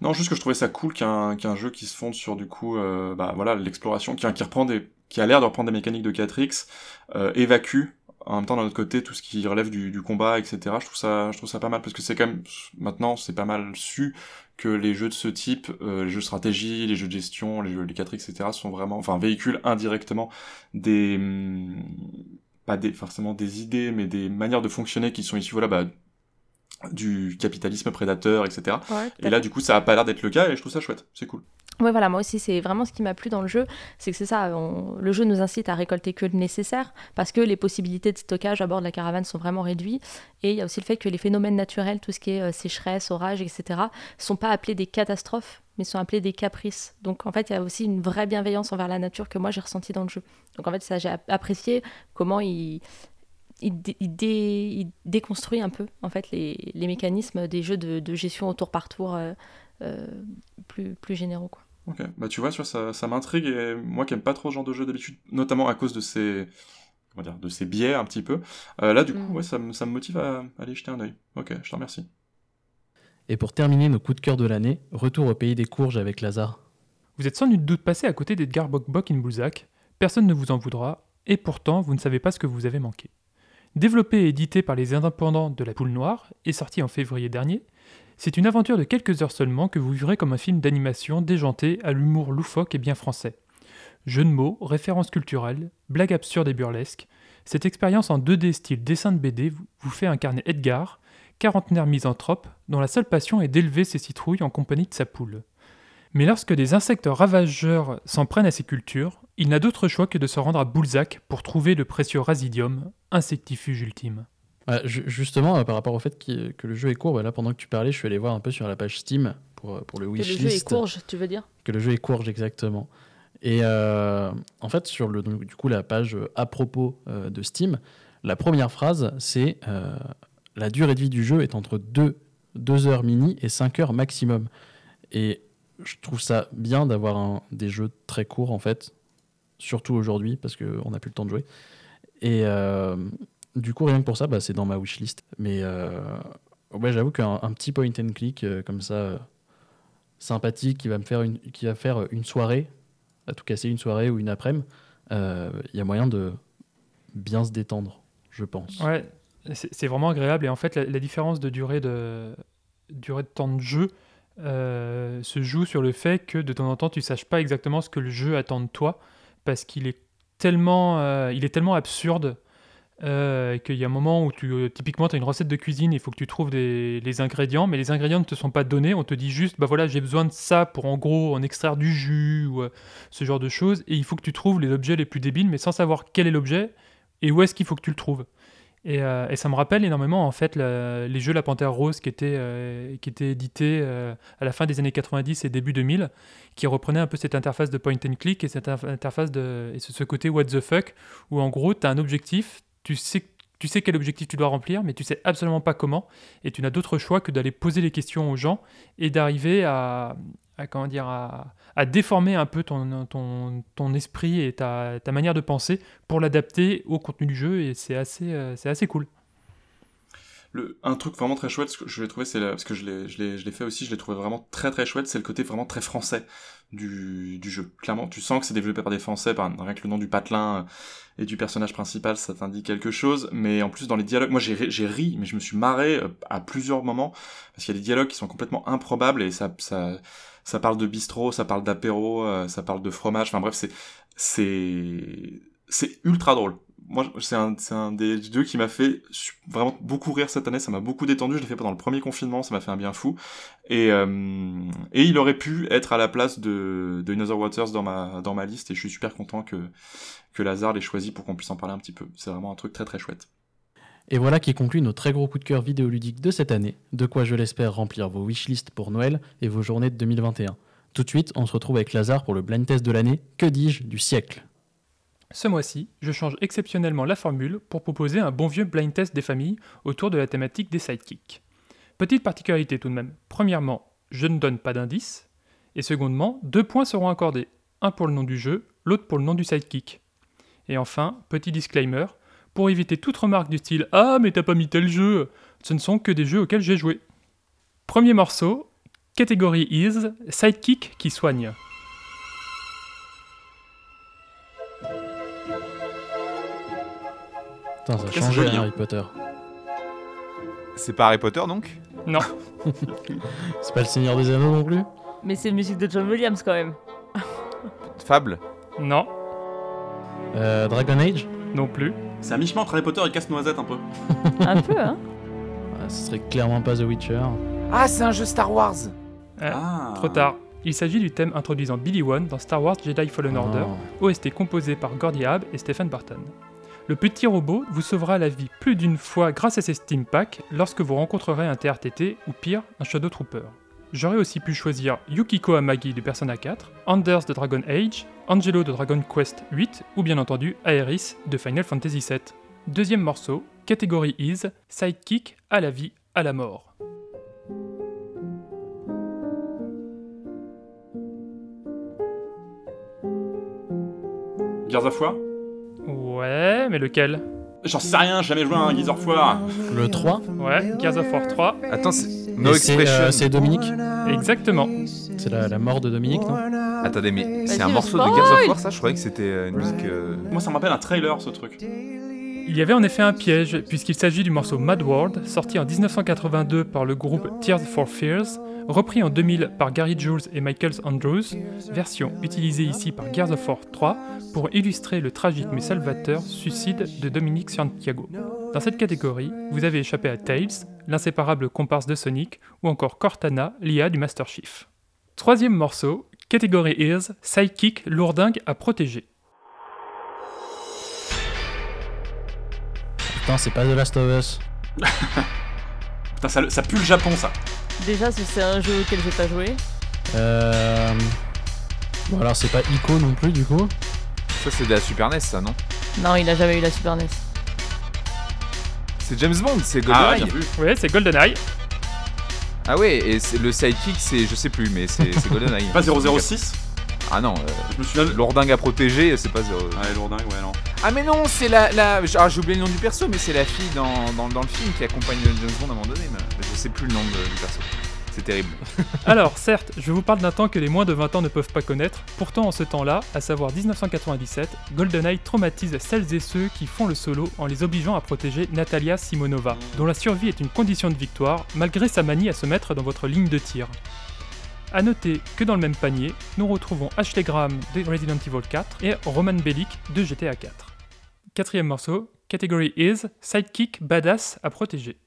Non, juste que je trouvais ça cool qu'un jeu qui se fonde sur du coup, euh, bah voilà, l'exploration, qui a l'air de reprendre des mécaniques de 4X, euh, évacue en même temps d'un autre côté tout ce qui relève du, du combat, etc. Je trouve ça, je trouve ça pas mal parce que c'est quand même maintenant c'est pas mal su que les jeux de ce type, euh, les jeux de stratégie, les jeux de gestion, les jeux les 4X, etc. sont vraiment, enfin véhiculent indirectement des hum, pas des forcément des idées, mais des manières de fonctionner qui sont issues voilà bah du capitalisme prédateur, etc. Ouais, et là, du coup, ça a pas l'air d'être le cas, et je trouve ça chouette. C'est cool. Ouais, voilà, moi aussi, c'est vraiment ce qui m'a plu dans le jeu, c'est que c'est ça, le jeu nous incite à récolter que le nécessaire, parce que les possibilités de stockage à bord de la caravane sont vraiment réduites, et il y a aussi le fait que les phénomènes naturels, tout ce qui est euh, sécheresse, orage, etc., sont pas appelés des catastrophes, mais sont appelés des caprices. Donc en fait, il y a aussi une vraie bienveillance envers la nature que moi j'ai ressentie dans le jeu. Donc en fait, ça, j'ai ap- apprécié comment il, il, dé- il dé- il déconstruit un peu en fait les, mécanismes des jeux de, gestion au tour par tour euh, euh, plus, généraux. Ok, bah tu vois, tu vois ça, ça m'intrigue, et moi qui aime pas trop ce genre de jeu d'habitude, notamment à cause de ces, comment dire, de ces biais un petit peu, euh, là, du coup, Mhm. ouais, ça, me- ça me motive à aller jeter un œil. Ok, je te remercie. Et pour terminer nos coups de cœur de l'année, retour au pays des courges avec Lazare. Vous êtes sans nul doute passé à côté d'Edgar Bok in Boulzac, personne ne vous en voudra, et pourtant vous ne savez pas ce que vous avez manqué. Développé et édité par les indépendants de la Poule Noire et sorti en février dernier, c'est une aventure de quelques heures seulement que vous vivrez comme un film d'animation déjanté à l'humour loufoque et bien français. Jeux de mots, références culturelles, blagues absurdes et burlesques, cette expérience en 2D style dessin de BD vous- fait incarner Edgar, quarantenaire misanthrope, dont la seule passion est d'élever ses citrouilles en compagnie de sa poule. Mais lorsque des insectes ravageurs s'en prennent à ses cultures, il n'a d'autre choix que de se rendre à Boulzac pour trouver le précieux Rasidium, insectifuge ultime. Ju- justement, euh, par rapport au fait que le jeu est court, bah là pendant que tu parlais, je suis allé voir un peu sur la page Steam pour, euh, pour le Que le wishlist. jeu est courge, tu veux dire? Que le jeu est courge, exactement. Et euh, en fait, sur le, donc, du coup, la page à propos euh, de Steam, la première phrase, c'est euh, la durée de vie du jeu est entre 2, 2 heures mini et 5 heures maximum. Et je trouve ça bien d'avoir des jeux très courts, en fait, surtout aujourd'hui, parce qu'on n'a plus le temps de jouer. Et du coup, rien que pour ça, bah, c'est dans ma wishlist. Mais euh, j'avoue qu'un un petit point and click euh, comme ça, euh, sympathique, qui va me faire une, qui va faire une soirée, à tout casser une soirée ou une après-midi, il y a moyen de bien se détendre, je pense. Ouais, c'est vraiment agréable. Et en fait, la, différence de durée de, durée de temps de jeu se joue sur le fait que de temps en temps, tu saches pas exactement ce que le jeu attend de toi, parce qu'il est tellement, il est tellement absurde. Euh, qu'il y a un moment où tu, euh, typiquement tu as une recette de cuisine, il faut que tu trouves des, les ingrédients, mais les ingrédients ne te sont pas donnés, on te dit juste, bah voilà, j'ai besoin de ça pour en gros en extraire du jus ou euh, ce genre de choses, et il faut que tu trouves les objets les plus débiles, mais sans savoir quel est l'objet et où est-ce qu'il faut que tu le trouves. Et, euh, ça me rappelle énormément en fait les jeux La Panthère Rose qui étaient, qui étaient édités à la fin des années 90 et début 2000, qui reprenaient un peu cette interface de point and click et cette interface de et ce, ce côté what the fuck, où en gros tu as un objectif, tu sais, tu sais quel objectif tu dois remplir, mais tu sais absolument pas comment, et tu n'as d'autre choix que d'aller poser les questions aux gens et d'arriver à, déformer un peu ton, esprit et ta, ta manière de penser pour l'adapter au contenu du jeu, et c'est assez, euh, c'est assez cool. Un truc vraiment très chouette, que je l'ai trouvé, c'est parce que je l'ai, je l'ai, fait aussi, je l'ai trouvé vraiment très très chouette, c'est le côté vraiment très français du, du jeu. Clairement, tu sens que c'est développé par des Français, par rien que le nom du patelin euh, et du personnage principal, ça t'indique quelque chose. Mais en plus, dans les dialogues, moi j'ai, ri- mais je me suis marré euh, à plusieurs moments parce qu'il y a des dialogues qui sont complètement improbables et ça, ça, ça parle de bistrot, ça parle d'apéro, euh, ça parle de fromage. Enfin bref, c'est, c'est, c'est ultra drôle. Moi, c'est un, des deux qui m'a fait vraiment beaucoup rire cette année. Ça m'a beaucoup détendu. Je l'ai fait pendant le premier confinement. Ça m'a fait un bien fou. Et, euh, il aurait pu être à la place de, de Waters dans ma, dans ma liste. Et je suis super content que, que Lazare l'ait choisi pour qu'on puisse en parler un petit peu. C'est vraiment un truc très très chouette. Et voilà qui conclut nos très gros coups de cœur vidéoludiques de cette année, de quoi je l'espère remplir vos wishlists pour Noël et vos journées de 2021. Tout de suite, on se retrouve avec Lazare pour le blind test de l'année, que dis-je, du siècle? Ce mois-ci, je change exceptionnellement la formule pour proposer un bon vieux blind test des familles autour de la thématique des sidekicks. Petite particularité tout de même. Premièrement, je ne donne pas d'indice. Et secondement, deux points seront accordés. Un pour le nom du jeu, l'autre pour le nom du sidekick. Et enfin, petit disclaimer, pour éviter toute remarque du style Ah, mais t'as pas mis tel jeu Ce ne sont que des jeux auxquels j'ai joué. Premier morceau, catégorie is, sidekick qui soigne. Putain, ça a tout cas, changé c'est joli, hein, hein. Harry Potter. C'est pas Harry Potter donc? Non. [LAUGHS] C'est pas le Seigneur des Anneaux non plus? Mais c'est musique de John Williams quand même. Fable? Non. Euh, Dragon Age? Non plus. C'est un mi-chemin entre Harry Potter et Casse-Noisette un peu. [LAUGHS] Un peu, hein Ouais, Ce serait clairement pas The Witcher. Ah, c'est un jeu Star Wars Ah, Ah. Trop tard. Il s'agit du thème introduisant Billy One dans Star Wars Jedi Fallen Order, Oh. OST composé par Gordy Habb et Stephen Barton. Le petit robot vous sauvera la vie plus d'une fois grâce à ses Steam Packs lorsque vous rencontrerez un TRTT ou pire, un Shadow Trooper. J'aurais aussi pu choisir Yukiko Amagi de Persona 4, Anders de Dragon Age, Angelo de Dragon Quest 8 ou bien entendu Aeris de Final Fantasy VII. Deuxième morceau, catégorie Is, Sidekick à la vie, à la mort. Gears of War Ouais, mais lequel J'en sais rien, j'ai jamais joué à un Gears of War. Le 3 Ouais, Gears of War 3. Attends, c'est No Et c'est, Expression. euh, c'est Dominique Exactement. C'est la, la mort de Dominique, non Attendez, mais c'est un morceau de Gears of War, ça Je croyais que c'était euh, une musique. euh, Moi, ça me rappelle un trailer, ce truc. Il y avait en effet un piège, puisqu'il s'agit du morceau Mad World, sorti en 1982 par le groupe Tears for Fears, repris en 2000 par Gary Jules et Michael Andrews, version utilisée ici par Gears of War 3 pour illustrer le tragique mais salvateur suicide de Dominique Santiago. Dans cette catégorie, vous avez échappé à Tails, l'inséparable comparse de Sonic, ou encore Cortana, l'IA du Master Chief. Troisième morceau, catégorie Ears, Sidekick, lourdingue à protéger. Putain, c'est pas The Last of Us. [LAUGHS] Putain, ça, ça pue le Japon, ça. Déjà, ce- c'est un jeu auquel j'ai pas joué. Euh... Bon, alors c'est pas Ico non plus, du coup. Ça, c'est de la Super NES, ça, non? Non, il a jamais eu la Super NES. C'est James Bond, c'est Ah, GoldenEye. bien vu. Ouais, c'est GoldenEye. Ah ouais, et c'est- le sidekick, c'est je sais plus, mais c'est c'est [LAUGHS] GoldenEye. Pas 006 Ah non, euh, Je me souviens. de- lourdingue à protéger, c'est pas zéro. Ouais, lourdingue, ouais, non. Ah mais non, c'est la, la... Ah, j'ai oublié le nom du perso, mais c'est la fille dans, le film qui accompagne James Bond à un moment donné. Mais je sais plus le nom du perso. C'est terrible. [LAUGHS] Alors, certes, je vous parle d'un temps que les moins de 20 ans ne peuvent pas connaître, pourtant en ce temps-là, à savoir 1997, GoldenEye traumatise celles et ceux qui font le solo en les obligeant à protéger Natalia Simonova, dont la survie est une condition de victoire, malgré sa manie à se mettre dans votre ligne de tir. A noter que dans le même panier, nous retrouvons Ashley Graham de Resident Evil 4 et Roman Bellic de GTA 4. Quatrième morceau, category is Sidekick Badass à protéger.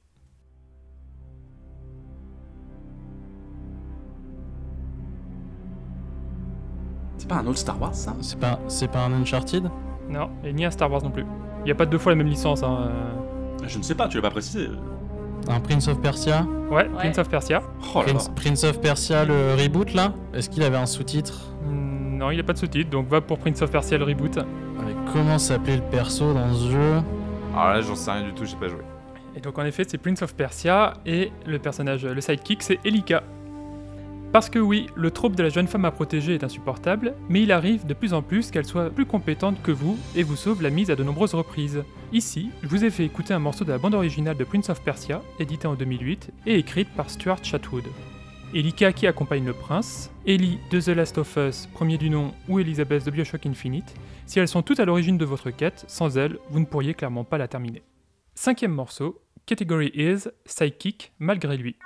C'est pas un autre Star Wars, ça? C'est pas, c'est pas un Uncharted? Non, et ni un Star Wars non plus. Il n'y a pas deux fois la même licence. Hein. euh. Je ne sais pas, tu l'as pas précisé. Un Prince of Persia? Ouais, Ouais. Prince of Persia. Oh là là. Prince, Prince of Persia, le reboot là? Est-ce qu'il avait un sous-titre? Non, il n'y a pas de sous-titre, donc va pour Prince of Persia le reboot. Allez, Comment s'appelait le perso dans ce jeu? Alors là, j'en sais rien du tout, j'ai pas joué. Et donc en effet, c'est Prince of Persia et le personnage, le sidekick, c'est Elika. Parce que oui, le trope de la jeune femme à protéger est insupportable, mais il arrive de plus en plus qu'elle soit plus compétente que vous et vous sauve la mise à de nombreuses reprises. Ici, je vous ai fait écouter un morceau de la bande originale de Prince of Persia, édité en 2008 et écrite par Stuart Chatwood. Elika qui accompagne le prince, Ellie de The Last of Us, premier du nom, ou Elizabeth de Bioshock Infinite, si elles sont toutes à l'origine de votre quête, sans elles, vous ne pourriez clairement pas la terminer. Cinquième morceau, Category is Psychic malgré lui.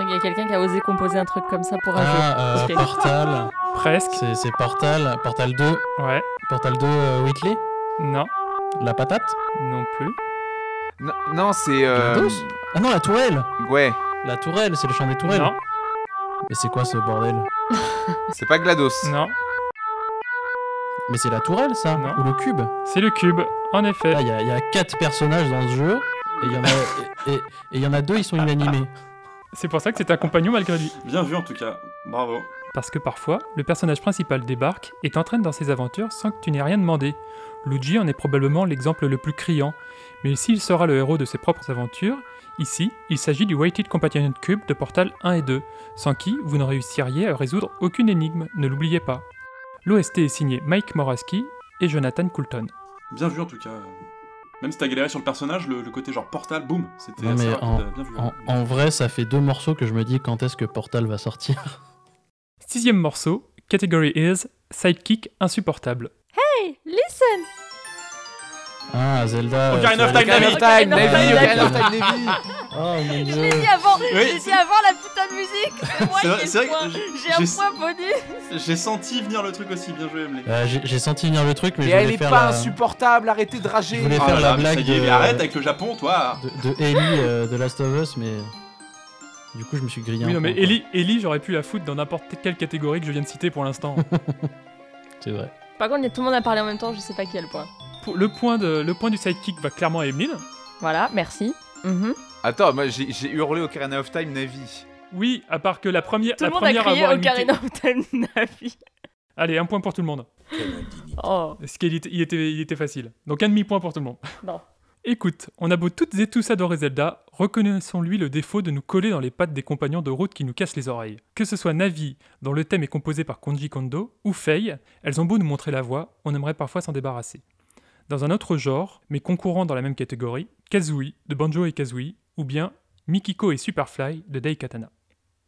Il y a quelqu'un qui a osé composer un truc comme ça pour un Ah, jeu. euh. Portal. Presque. C'est c'est Portal. Portal 2. Ouais. Portal 2 euh, Whitley? Non. La patate? Non plus. Non, non c'est. Euh... Ah non, la tourelle Ouais, La tourelle, c'est le chant des tourelles. Non. Mais c'est quoi ce bordel [LAUGHS] c'est pas GLaDOS. Non. Mais c'est la tourelle ça Non. Ou le cube C'est le cube, en effet. Là, il y, a- il y a quatre personnages dans ce jeu. Et il y en a, [LAUGHS] et, et- et il y en a deux, ils sont inanimés. C'est pour ça que c'est un compagnon malgré lui. Bien vu en tout cas. Bravo. Parce que parfois, le personnage principal débarque et t'entraîne dans ses aventures sans que tu n'aies rien demandé. Luigi en est probablement l'exemple le plus criant, mais s'il sera le héros de ses propres aventures, ici, il s'agit du Weighted Companion Cube de Portal 1 et 2, sans qui vous ne réussiriez à résoudre aucune énigme, ne l'oubliez pas. L'OST est signé Mike Moraski et Jonathan Coulton. Bien vu en tout cas. Même si t'as galéré sur le personnage, le, le côté genre portal, boum, c'était Non, assez mais rapide. en, Bien vu. en- en vrai, ça fait deux morceaux que je me dis quand est-ce que Portal va sortir. [LAUGHS] Sixième morceau, Category is Sidekick insupportable. Hey, listen Ah, Zelda. Ocarina of Time, vas- Navi. Ocarina of Time, Time, Ocarina of Time, Navi. Oh mon Je l'ai dit avant, Oui, je l'ai dit avant la putain de musique C'est moi qui j'ai- un point bonus J'ai senti venir le truc aussi, bien joué Emily. Euh, J'ai senti venir le truc, mais Et je elle voulais est faire pas la- insupportable, arrêtez de Je rager. voulais Ah faire là la blague est, de, mais arrête avec le Japon, toi de, de Ellie euh, de Last of Us, mais du coup je me suis grillé. Oui, un non, mais Ellie j'aurais pu la foutre dans n'importe quelle catégorie que je viens de citer pour l'instant. [LAUGHS] C'est vrai. Par contre, tout le monde a parlé en même temps, je sais pas qui a le point. Le, point de, le point du sidekick va clairement à Emeline. Voilà, merci. Mhm. Attends, moi j'ai j'ai hurlé Ocarina of Time, Navi. Oui, à part que la première, Tout la le monde a première à crié avoir imité- Ocarina of Time [LAUGHS] Navi. Allez, un point pour tout le monde. Oh, Parce qu'il était, il était, il était facile. Donc un demi-point pour tout le monde. non. [LAUGHS] Écoute, on a beau toutes et tous adorer Zelda, reconnaissons-lui le défaut de nous coller dans les pattes des compagnons de route qui nous cassent les oreilles. Que ce soit Navi, dont le thème est composé par Konji Kondo, ou Faye, elles ont beau nous montrer la voie, on aimerait parfois s'en débarrasser. Dans un autre genre, mais concourant dans la même catégorie, Kazooie de Banjo et Kazooie, ou bien Mikiko et Superfly de Daikatana.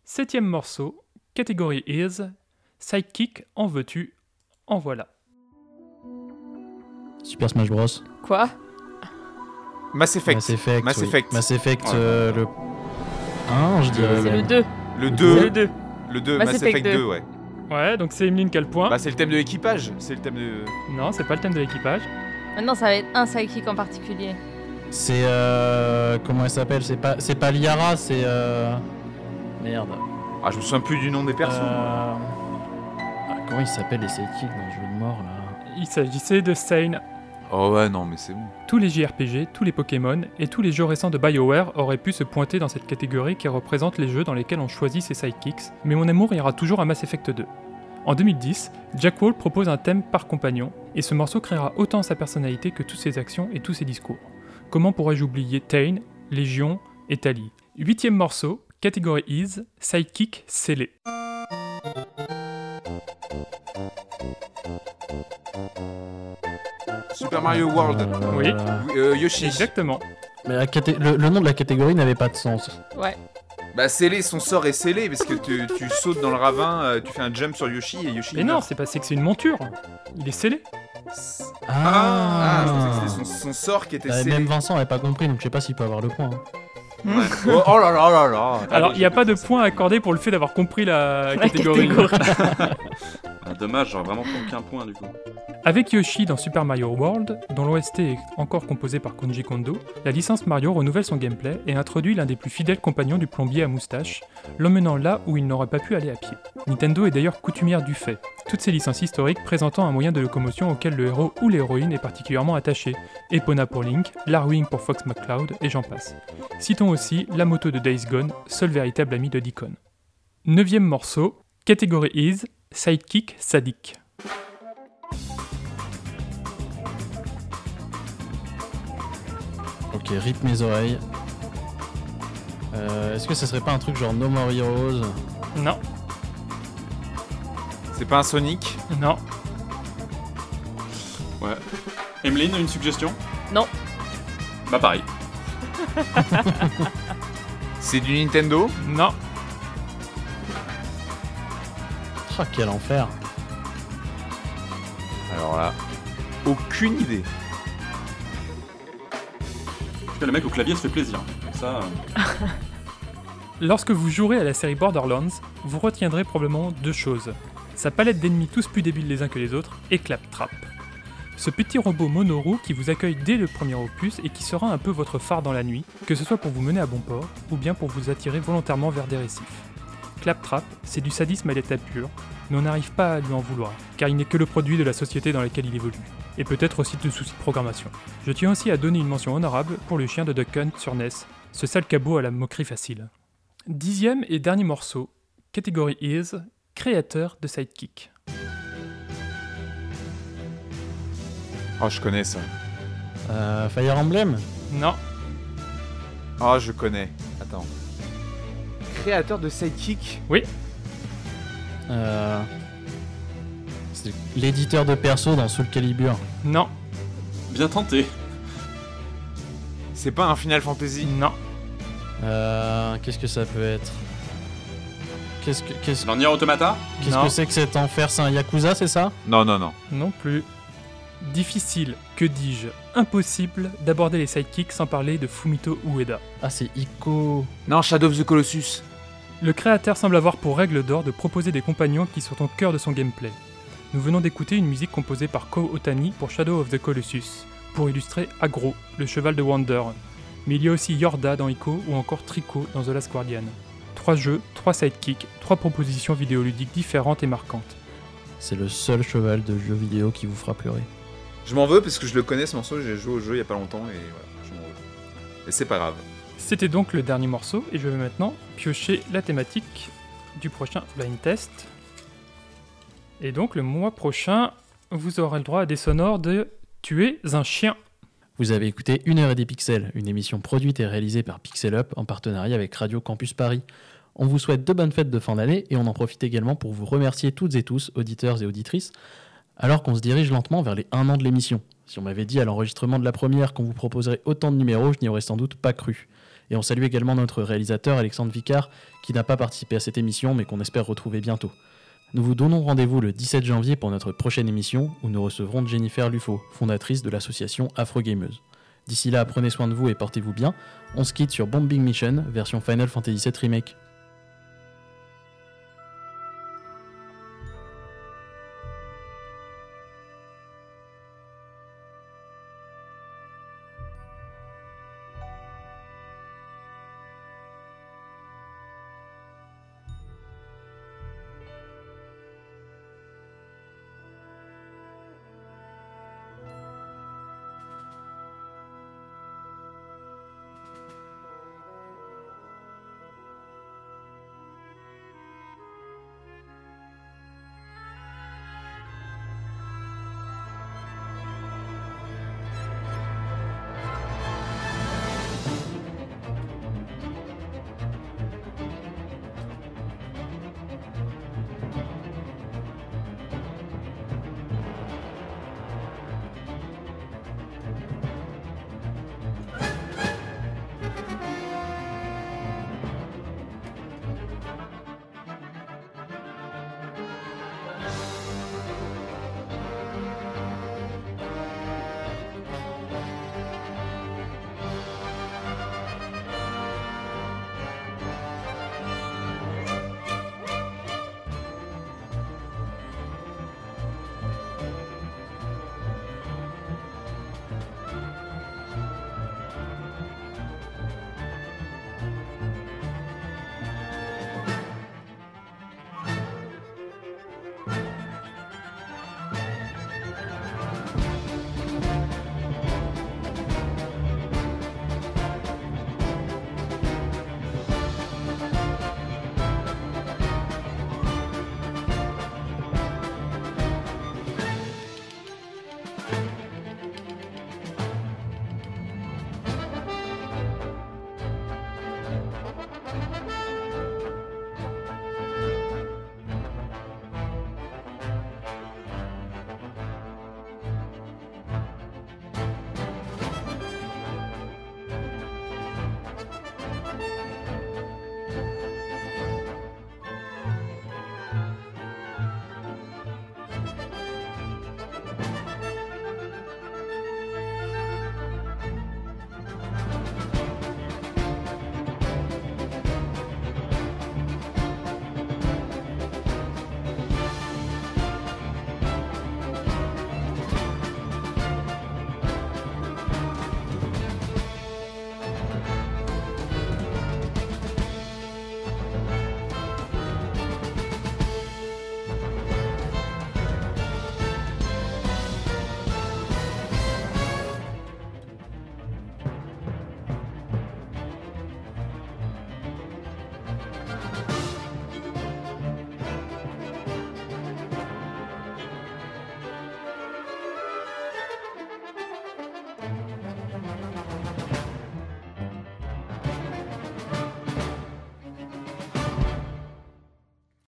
Septième morceau, catégorie Is, Sidekick, en veux-tu, en voilà. Super Smash Bros. Quoi? Mass Effect. Mass Effect. Mass oui. Effect. Mass Effect, Ouais. euh, le 1, je dirais. C'est le même. 2. Le C'est 2. le 2. Le 2, Mass Effect 2, 2. ouais. Ouais, donc c'est Emeline qui a le point? Bah, c'est le thème de l'équipage. C'est le thème de. Non, c'est pas le thème de l'équipage. Maintenant, ça va être un sidekick en particulier. C'est. Euh, comment elle s'appelle? C'est pas, c'est pas Liara, c'est. Euh... Merde. Ah, je me souviens plus du nom des persos. Euh, ah, comment ils s'appellent les sidekicks dans le jeu de mort là? Il s'agissait de Sane. Oh ouais, non, mais c'est bon. Tous les JRPG, tous les Pokémon et tous les jeux récents de BioWare auraient pu se pointer dans cette catégorie qui représente les jeux dans lesquels on choisit ses sidekicks, mais mon amour ira toujours à Mass Effect 2. En 2010, Jack Wall propose un thème par compagnon, et ce morceau créera autant sa personnalité que toutes ses actions et tous ses discours. Comment pourrais-je oublier Tain, Légion et Tali Huitième morceau, catégorie Is, Sidekick scellé. Super Mario World. Oui. Euh, Yoshi. Exactement. Mais la caté- le, le nom de la catégorie n'avait pas de sens. Ouais. Bah, scellé, son sort est scellé parce que tu, tu sautes dans le ravin, euh, tu fais un jump sur Yoshi et Yoshi. Mais il non, meurt. c'est pas c'est que c'est une monture. Il est scellé. Ah, ah, je pensais que c'était son, son sort qui était Bah, scellé. même Vincent n'avait pas compris, donc je sais pas s'il peut avoir le point. hein. Ouais. oh, oh là là là là. Alors, il n'y a pas de point accordé pour le fait d'avoir compris la, La catégorie. catégorie. [LAUGHS] Dommage, j'aurais vraiment aucun point du coup. Avec Yoshi dans Super Mario World, dont l'OST est encore composé par Konji Kondo, la licence Mario renouvelle son gameplay et introduit l'un des plus fidèles compagnons du plombier à moustache, l'emmenant là où il n'aurait pas pu aller à pied. Nintendo est d'ailleurs coutumière du fait, toutes ces licences historiques présentant un moyen de locomotion auquel le héros ou l'héroïne est particulièrement attaché, Epona pour Link, Larwing pour Fox McCloud et j'en passe. Citons aussi la moto de Days Gone, seul véritable ami de Deacon. Neuvième morceau, catégorie Is, Sidekick Sadique. Ok, rip mes oreilles. Euh, Est-ce que ça serait pas un truc genre No More Heroes? Non, C'est pas un Sonic? Non, Ouais. Emeline, une suggestion? Non. Bah pareil. [LAUGHS] C'est du Nintendo? Non. Ah, quel enfer Alors là, aucune idée. En tout cas, le mec au clavier se fait plaisir. Ça, euh, [LAUGHS] Lorsque vous jouerez à la série Borderlands, vous retiendrez probablement deux choses. Sa palette d'ennemis tous plus débiles les uns que les autres et Claptrap. Ce petit robot monoroue qui vous accueille dès le premier opus et qui sera un peu votre phare dans la nuit, que ce soit pour vous mener à bon port ou bien pour vous attirer volontairement vers des récifs. Claptrap, c'est du sadisme à l'état pur, mais on n'arrive pas à lui en vouloir, car il n'est que le produit de la société dans laquelle il évolue, et peut-être aussi de soucis de programmation. Je tiens aussi à donner une mention honorable pour le chien de Duck Hunt sur NES, ce sale cabot à la moquerie facile. Dixième et dernier morceau, catégorie Is, créateur de Sidekick. Oh, je connais ça. Euh, Fire Emblem? Non, Oh, je connais. Attends. Créateur de Sidekick oui, euh... C'est l'éditeur de perso dans Soul Calibur. non, bien tenté. C'est pas un Final Fantasy non, Euh, Qu'est-ce que ça peut être Qu'est-ce que qu'est-ce Automata qu'est-ce Non. que c'est que cet enfer C'est un Yakuza, c'est ça Non, non, non. non plus. Difficile, que dis-je, impossible d'aborder les sidekicks sans parler de Fumito Ueda. Ah, c'est Ico. Non, Shadow of the Colossus. Le créateur semble avoir pour règle d'or de proposer des compagnons qui sont au cœur de son gameplay. Nous venons d'écouter une musique composée par Ko Otani pour Shadow of the Colossus, pour illustrer Agro, le cheval de Wander. Mais il y a aussi Yorda dans Ico ou encore Trico dans The Last Guardian. Trois jeux, trois sidekicks, trois propositions vidéoludiques différentes et marquantes. C'est le seul cheval de jeu vidéo qui vous fera pleurer. Je m'en veux parce que je le connais ce morceau, j'ai joué au jeu il y a pas longtemps et voilà, je m'en veux. Et c'est pas grave. C'était donc le dernier morceau et je vais maintenant piocher la thématique du prochain blind test. Et donc le mois prochain, vous aurez le droit à des sonores de Tu es un chien. Vous avez écouté Une heure et des pixels, une émission produite et réalisée par Pixel Up en partenariat avec Radio Campus Paris. On vous souhaite de bonnes fêtes de fin d'année et on en profite également pour vous remercier toutes et tous, auditeurs et auditrices, alors qu'on se dirige lentement vers les 1 an de l'émission. Si on m'avait dit à l'enregistrement de la première qu'on vous proposerait autant de numéros, je n'y aurais sans doute pas cru. Et on salue également notre réalisateur Alexandre Vicard, qui n'a pas participé à cette émission mais qu'on espère retrouver bientôt. Nous vous donnons rendez-vous le 17 janvier pour notre prochaine émission où nous recevrons Jennifer Lufo, fondatrice de l'association Afrogameuse. D'ici là, prenez soin de vous et portez-vous bien. On se quitte sur Bombing Mission, version Final Fantasy VII Remake.